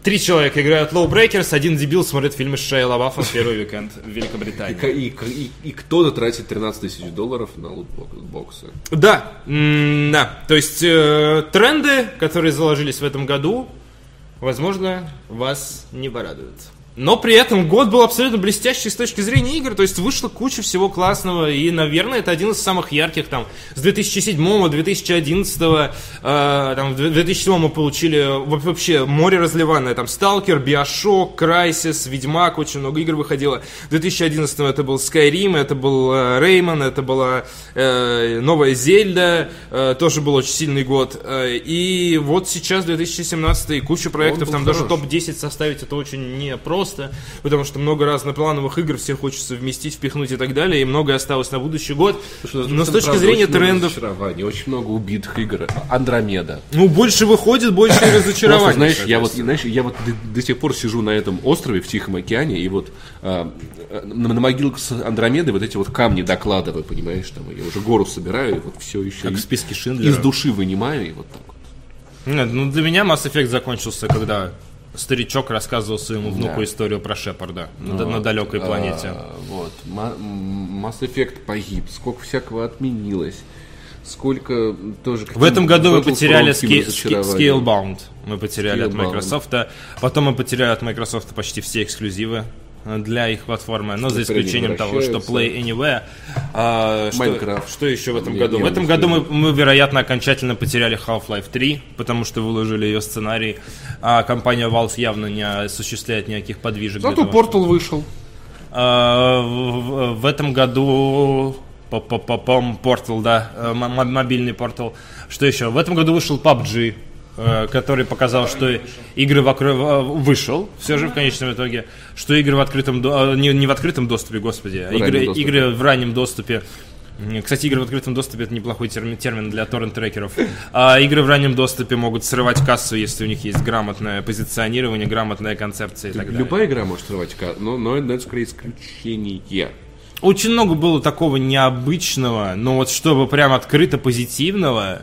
Три человека играют Low Breakers, один дебил смотрит фильмы с Шея Лабафом в *laughs* первый уикенд в Великобритании. И, и- и кто-то тратит 13 тысяч долларов на лутбок- лутбоксы. Да, м, да. То есть э, тренды, которые заложились в этом году, возможно, вас не порадуют. Но при этом год был абсолютно блестящий с точки зрения игр, то есть вышло куча всего классного, и, наверное, это один из самых ярких, там, с 2007 2011 э, там, в 2007 мы получили во- вообще море разливанное, там, Сталкер, Биошок, Крайсис, Ведьмак, очень много игр выходило. В 2011 это был Skyrim, это был э, Реймон, это была э, новая Зельда, э, тоже был очень сильный год. Э, и вот сейчас 2017 куча проектов, там даже хорош. топ-10 составить это очень непросто, потому что много разноплановых игр, все хочется вместить, впихнуть и так далее, и многое осталось на будущий год. Но с точки зрения трендов, очень много убитых игр. Андромеда. ну, больше выходит, больше Просто, разочарований. знаешь, я вот, знаешь, я вот до, сих пор сижу на этом острове в Тихом океане, и вот а, на, могилку с Андромедой вот эти вот камни докладываю, понимаешь, там, я уже гору собираю, и вот все еще Как в списке Шиндлера. из души вынимаю, и вот так вот. Нет, ну для меня Mass Effect закончился, когда старичок рассказывал своему внуку Да. историю про Шепарда на, на далекой планете. А, вот. Mass Effect погиб, сколько всякого отменилось. Сколько тоже... В этом году мы потеряли разочарованием. Scalebound. Мы потеряли от Scalebound. Microsoft. Потом мы потеряли от Microsoft почти все эксклюзивы для их платформы, но за исключением того, что. Play Anywhere. А, что, Майнкрафт. что еще в этом Не- году? не В этом году мы, мы, вероятно, окончательно потеряли Half-Life 3, потому что выложили ее сценарий, а компания Valve явно не осуществляет никаких подвижек. Зато Портал вышел. а, в, в- в этом году по-по-по-пом, Portal, да, э, мобильный портал. Что еще? В этом году вышел PUBG, который показал, что игры в в- вышел, все же в конечном итоге, что игры в открытом, э, не, не в открытом доступе, господи, а игры, доступе. игры в раннем доступе. Кстати, игры в открытом доступе это неплохой термин, термин для торрент-трекеров. А игры в раннем доступе могут срывать кассу, если у них есть грамотное позиционирование, грамотная концепция и так далее. Любая игра может срывать ка- но, но это скорее исключение. Очень много было такого необычного, но вот чтобы прям открыто позитивного.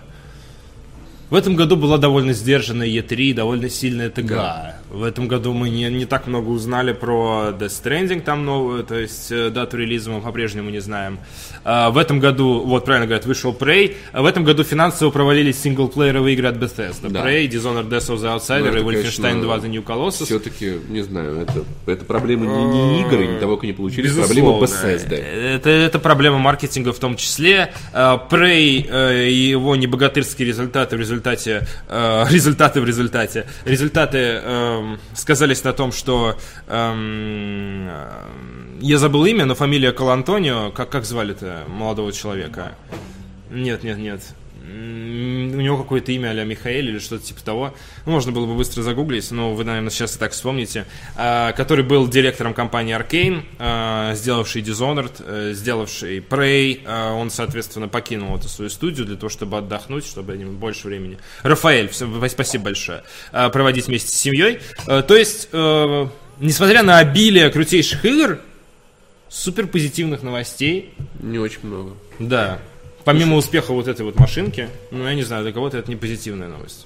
В этом году была довольно сдержанная E3, довольно сильная ТГ. В этом году мы не, не так много узнали про Death Stranding, там новую, то есть э, дату релиза мы по-прежнему не знаем. А, в этом году, вот правильно говорят, вышел Prey. А в этом году финансово провалились синглплееровые игры от Bethesda. Да. Prey, Dishonored Death of the Outsider Ну, это, и Wolfenstein конечно, 2 The New Colossus. Все-таки, не знаю, это, это проблема не, не игр, и не того, как они получились, Безусловно. проблема Bethesda. Это, это проблема маркетинга в том числе. Э, Prey э, и его небогатырские результаты в результате... э, Результаты в результате. Результаты эм, сказались на том, что... эм, э, Я забыл имя, но фамилия Калантонио. Как, как звали-то молодого человека? Нет, нет, нет. У него какое-то имя а Михаэль или что-то типа того. Ну, можно было бы быстро загуглить, но вы, наверное, сейчас и так вспомните. А, который был директором компании Arkane, а, сделавший Dishonored, э, сделавший Prey. А, он, соответственно, покинул эту свою студию для того, чтобы отдохнуть, чтобы им больше времени. Рафаэль, спасибо большое. А, проводить вместе с семьей. А, то есть, э, несмотря на обилие крутейших игр, супер позитивных новостей, Не очень много. да. Помимо успеха вот этой вот машинки, ну, я не знаю, для кого-то это не позитивная новость.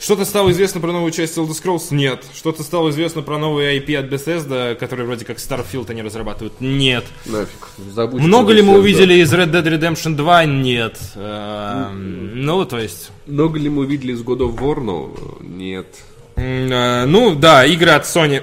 Что-то стало известно про новую часть Elder Scrolls? Нет. Что-то стало известно про новый IP от Bethesda, который вроде как Starfield они разрабатывают? Нет. Нафиг. Забудь. Много ли мы Bethesda. увидели из Red Dead Redemption 2? Нет. Эм, Ну, то есть... Много ли мы увидели из God of War? Ну, нет. э, Ну, да, игры от Sony.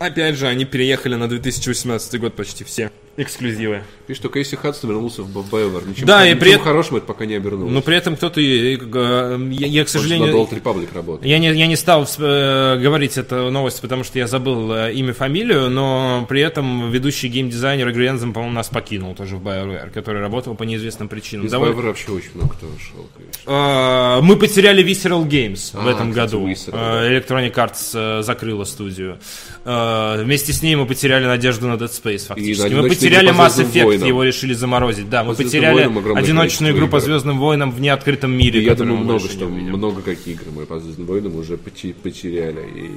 Опять же, они переехали на 2018 год почти все. Эксклюзивы. И что Кейси Хадсон вернулся в BioWare. Ничем, Да, и при этом- хорошим это пока не обернулось. Но при этом кто-то... э, Я, я, к Он же сожалению... на Republic работает. Я не, я не стал э, говорить эту новость, потому что я забыл э, имя, фамилию, но при этом ведущий геймдизайнер Игорь Энзем, по-моему, нас покинул тоже в BioWare, который работал по неизвестным причинам. Из Довольно- BioWare вообще очень много кто ушел, конечно. Э, Мы потеряли Visceral Games в А, этом кстати, году. Visceral, Electronic Arts закрыла студию. Вместе с ней мы потеряли надежду на Dead Space фактически. Мы одиночную потеряли по Mass «Звездным Effect, войнам». его решили заморозить. Да, мы «Звездным потеряли войнам» огромное одиночную игру по. Звездным войнам в неоткрытом мире. И я думаю, много что, много какие игры мы по Звездным войнам уже поте- потеряли. И...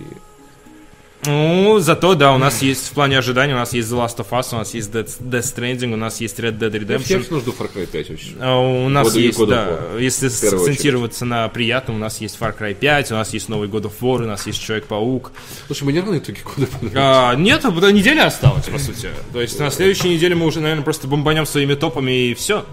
Ну, зато, да, у нас есть в плане ожидания, у нас есть The Last of Us, у нас есть Death, Death Stranding, у нас есть Red Dead Я Redemption. все жду Far Cry 5 очень. А У нас God есть, God да, если сакцентироваться на приятном, у нас есть Far Cry 5, у нас есть новый God of War, у нас есть Человек-паук. Слушай, мы не равны итоге куда А, нет, а неделя осталась, по сути. То есть на следующей неделе мы уже, наверное, просто бомбанем своими топами и все.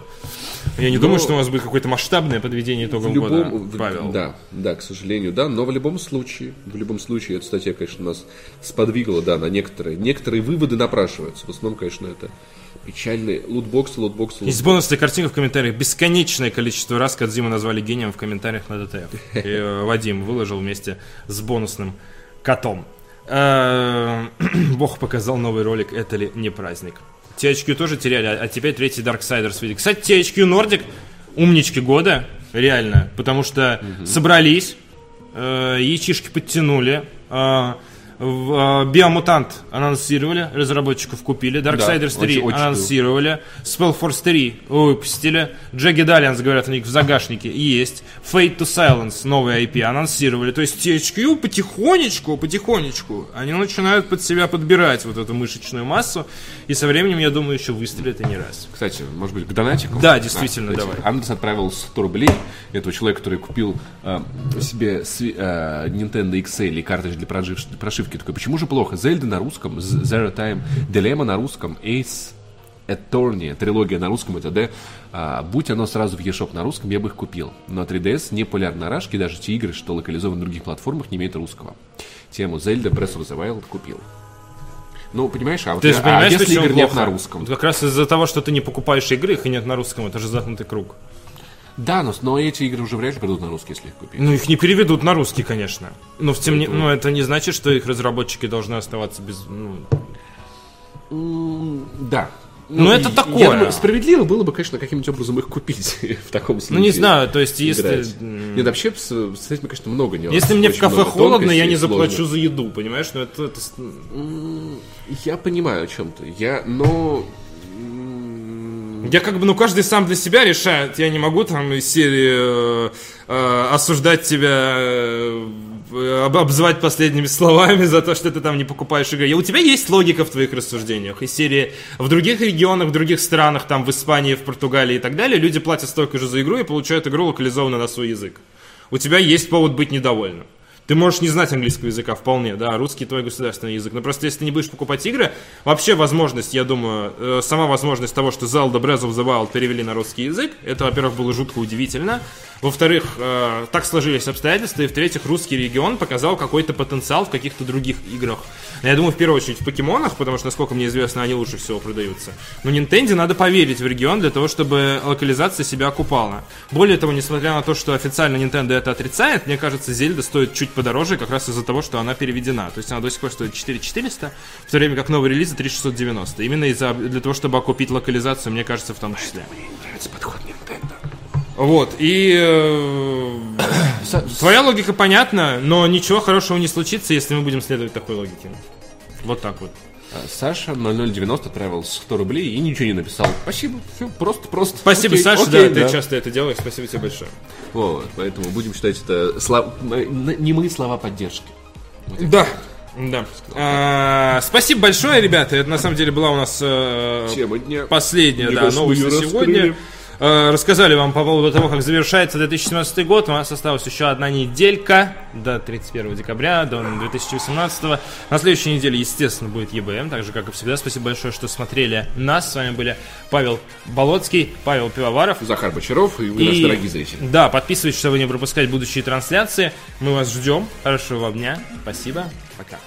Я не думаю, что у нас будет какое-то масштабное подведение итогов В любом, года, Павел. да, да, к сожалению, да, но в любом случае, в любом случае, эта статья, конечно, нас сподвигла, да, на некоторые, некоторые выводы напрашиваются. В основном, конечно, это печальные лутбоксы, лутбоксы, Есть лутбоксы. бонусная картинка в комментариях. Бесконечное количество раз Кадзима назвали гением в комментариях на ДТФ. И э, *laughs* Вадим выложил вместе с бонусным котом. Э, *clears throat* Бог показал новый ролик, это ли не праздник. THQ тоже теряли, а теперь третий Darksiders видит. Кстати, THQ Nordic умнички года, реально, потому что собрались, э, яичишки подтянули, э, в, э, Биомутант анонсировали, разработчиков купили, Darksiders 3 очень- анонсировали, Spellforce 3 выпустили, Jagged Alliance, говорят, у них в загашнике есть, Fate to Silence, новый IP, анонсировали. То есть THQ потихонечку, потихонечку, они начинают под себя подбирать вот эту мышечную массу, и со временем, я думаю, еще выстрелят и не раз. Кстати, может быть, к донатику? Да, действительно, кстати, давай. Андерс отправил 100 рублей. Этого человека, который купил э, себе сви- э, Nintendo XL и картридж для прожив- прошивки. Такой, почему же плохо? Зельда на русском, Zero Time, Dilemma на русском, Ace Attorney, трилогия на русском, это D. А, будь оно сразу в eShop на русском, я бы их купил. Но 3DS не популярны на рашке, даже те игры, что локализованы на других платформах, не имеют русского. Тему Zelda Breath of the Wild купил. Ну, понимаешь, а, вот Ты же а понимаешь, если почему игр нет плохо? на русском? Вот как раз из-за того, что ты не покупаешь игры, их и нет на русском, это же замкнутый круг. Да, но, но эти игры уже вряд ли придут на русский, если их купить. Ну, их не переведут на русский, конечно. Но, в тем не... но это не значит, что их разработчики должны оставаться без... ну, Да. Ну, это и- такое. Я думаю, справедливо было бы, конечно, каким-нибудь образом их купить *laughs* в таком случае. Ну, не знаю, то есть, если... играть. Нет, вообще, с, с этим, конечно, много нюансов. Если мне в кафе холодно, я не сложно. заплачу за еду, понимаешь? Ну, это... это Я понимаю о чем ты. Я, но... Я как бы, ну, каждый сам для себя решает. Я не могу там из серии э, э, осуждать тебя, э, об- обзывать последними *laughs* словами за то, что ты там не покупаешь игры. И У тебя есть логика в твоих рассуждениях. Из серии в других регионах, в других странах, там в Испании, в Португалии и так далее, люди платят столько же за игру и получают игру локализованную на свой язык. У тебя есть повод быть недовольным. Ты можешь не знать английского языка вполне, да, русский твой государственный язык. Но просто если ты не будешь покупать игры, вообще возможность, я думаю, э, сама возможность того, что Zelda Breath of the Wild перевели на русский язык, это, во-первых, было жутко удивительно. Во-вторых, э, так сложились обстоятельства. И в-третьих, русский регион показал какой-то потенциал в каких-то других играх. Я думаю, в первую очередь в покемонах, потому что, насколько мне известно, они лучше всего продаются. Но Nintendo надо поверить в регион для того, чтобы локализация себя окупала. Более того, несмотря на то, что официально Nintendo это отрицает, мне кажется, Зельда стоит чуть подороже как раз из-за того, что она переведена. То есть она до сих пор стоит 4400, в то время как новый релиз 3690. Именно из-за, для того, чтобы окупить локализацию, мне кажется, в том числе. Мне нравится подход. Вот, и э, *coughs* твоя логика понятна, но ничего хорошего не случится, если мы будем следовать такой логике. Вот так вот. А, Саша 0090 отправил 100 рублей и ничего не написал. Спасибо. Все, просто, просто. Спасибо, Окей, Саша, окей, да, ты часто это делаешь, спасибо тебе большое. Вот, поэтому будем считать это слов... не мы слова поддержки. Да, да. А, спасибо большое, ребята. Это на самом деле была у нас э, последняя да, новость на раскрыли. Э, Рассказали вам по поводу того, как завершается 2017 год. У нас осталась еще одна неделька до 31 декабря, до 2018. На следующей неделе, естественно, будет ЕБМ, так же, как и всегда. Спасибо большое, что смотрели нас. С вами были Павел Болоцкий, Павел Пивоваров. Захар Бочаров и вы, наши дорогие зрители. Да, подписывайтесь, чтобы не пропускать будущие трансляции. Мы вас ждем. Хорошего вам дня. Спасибо. Пока.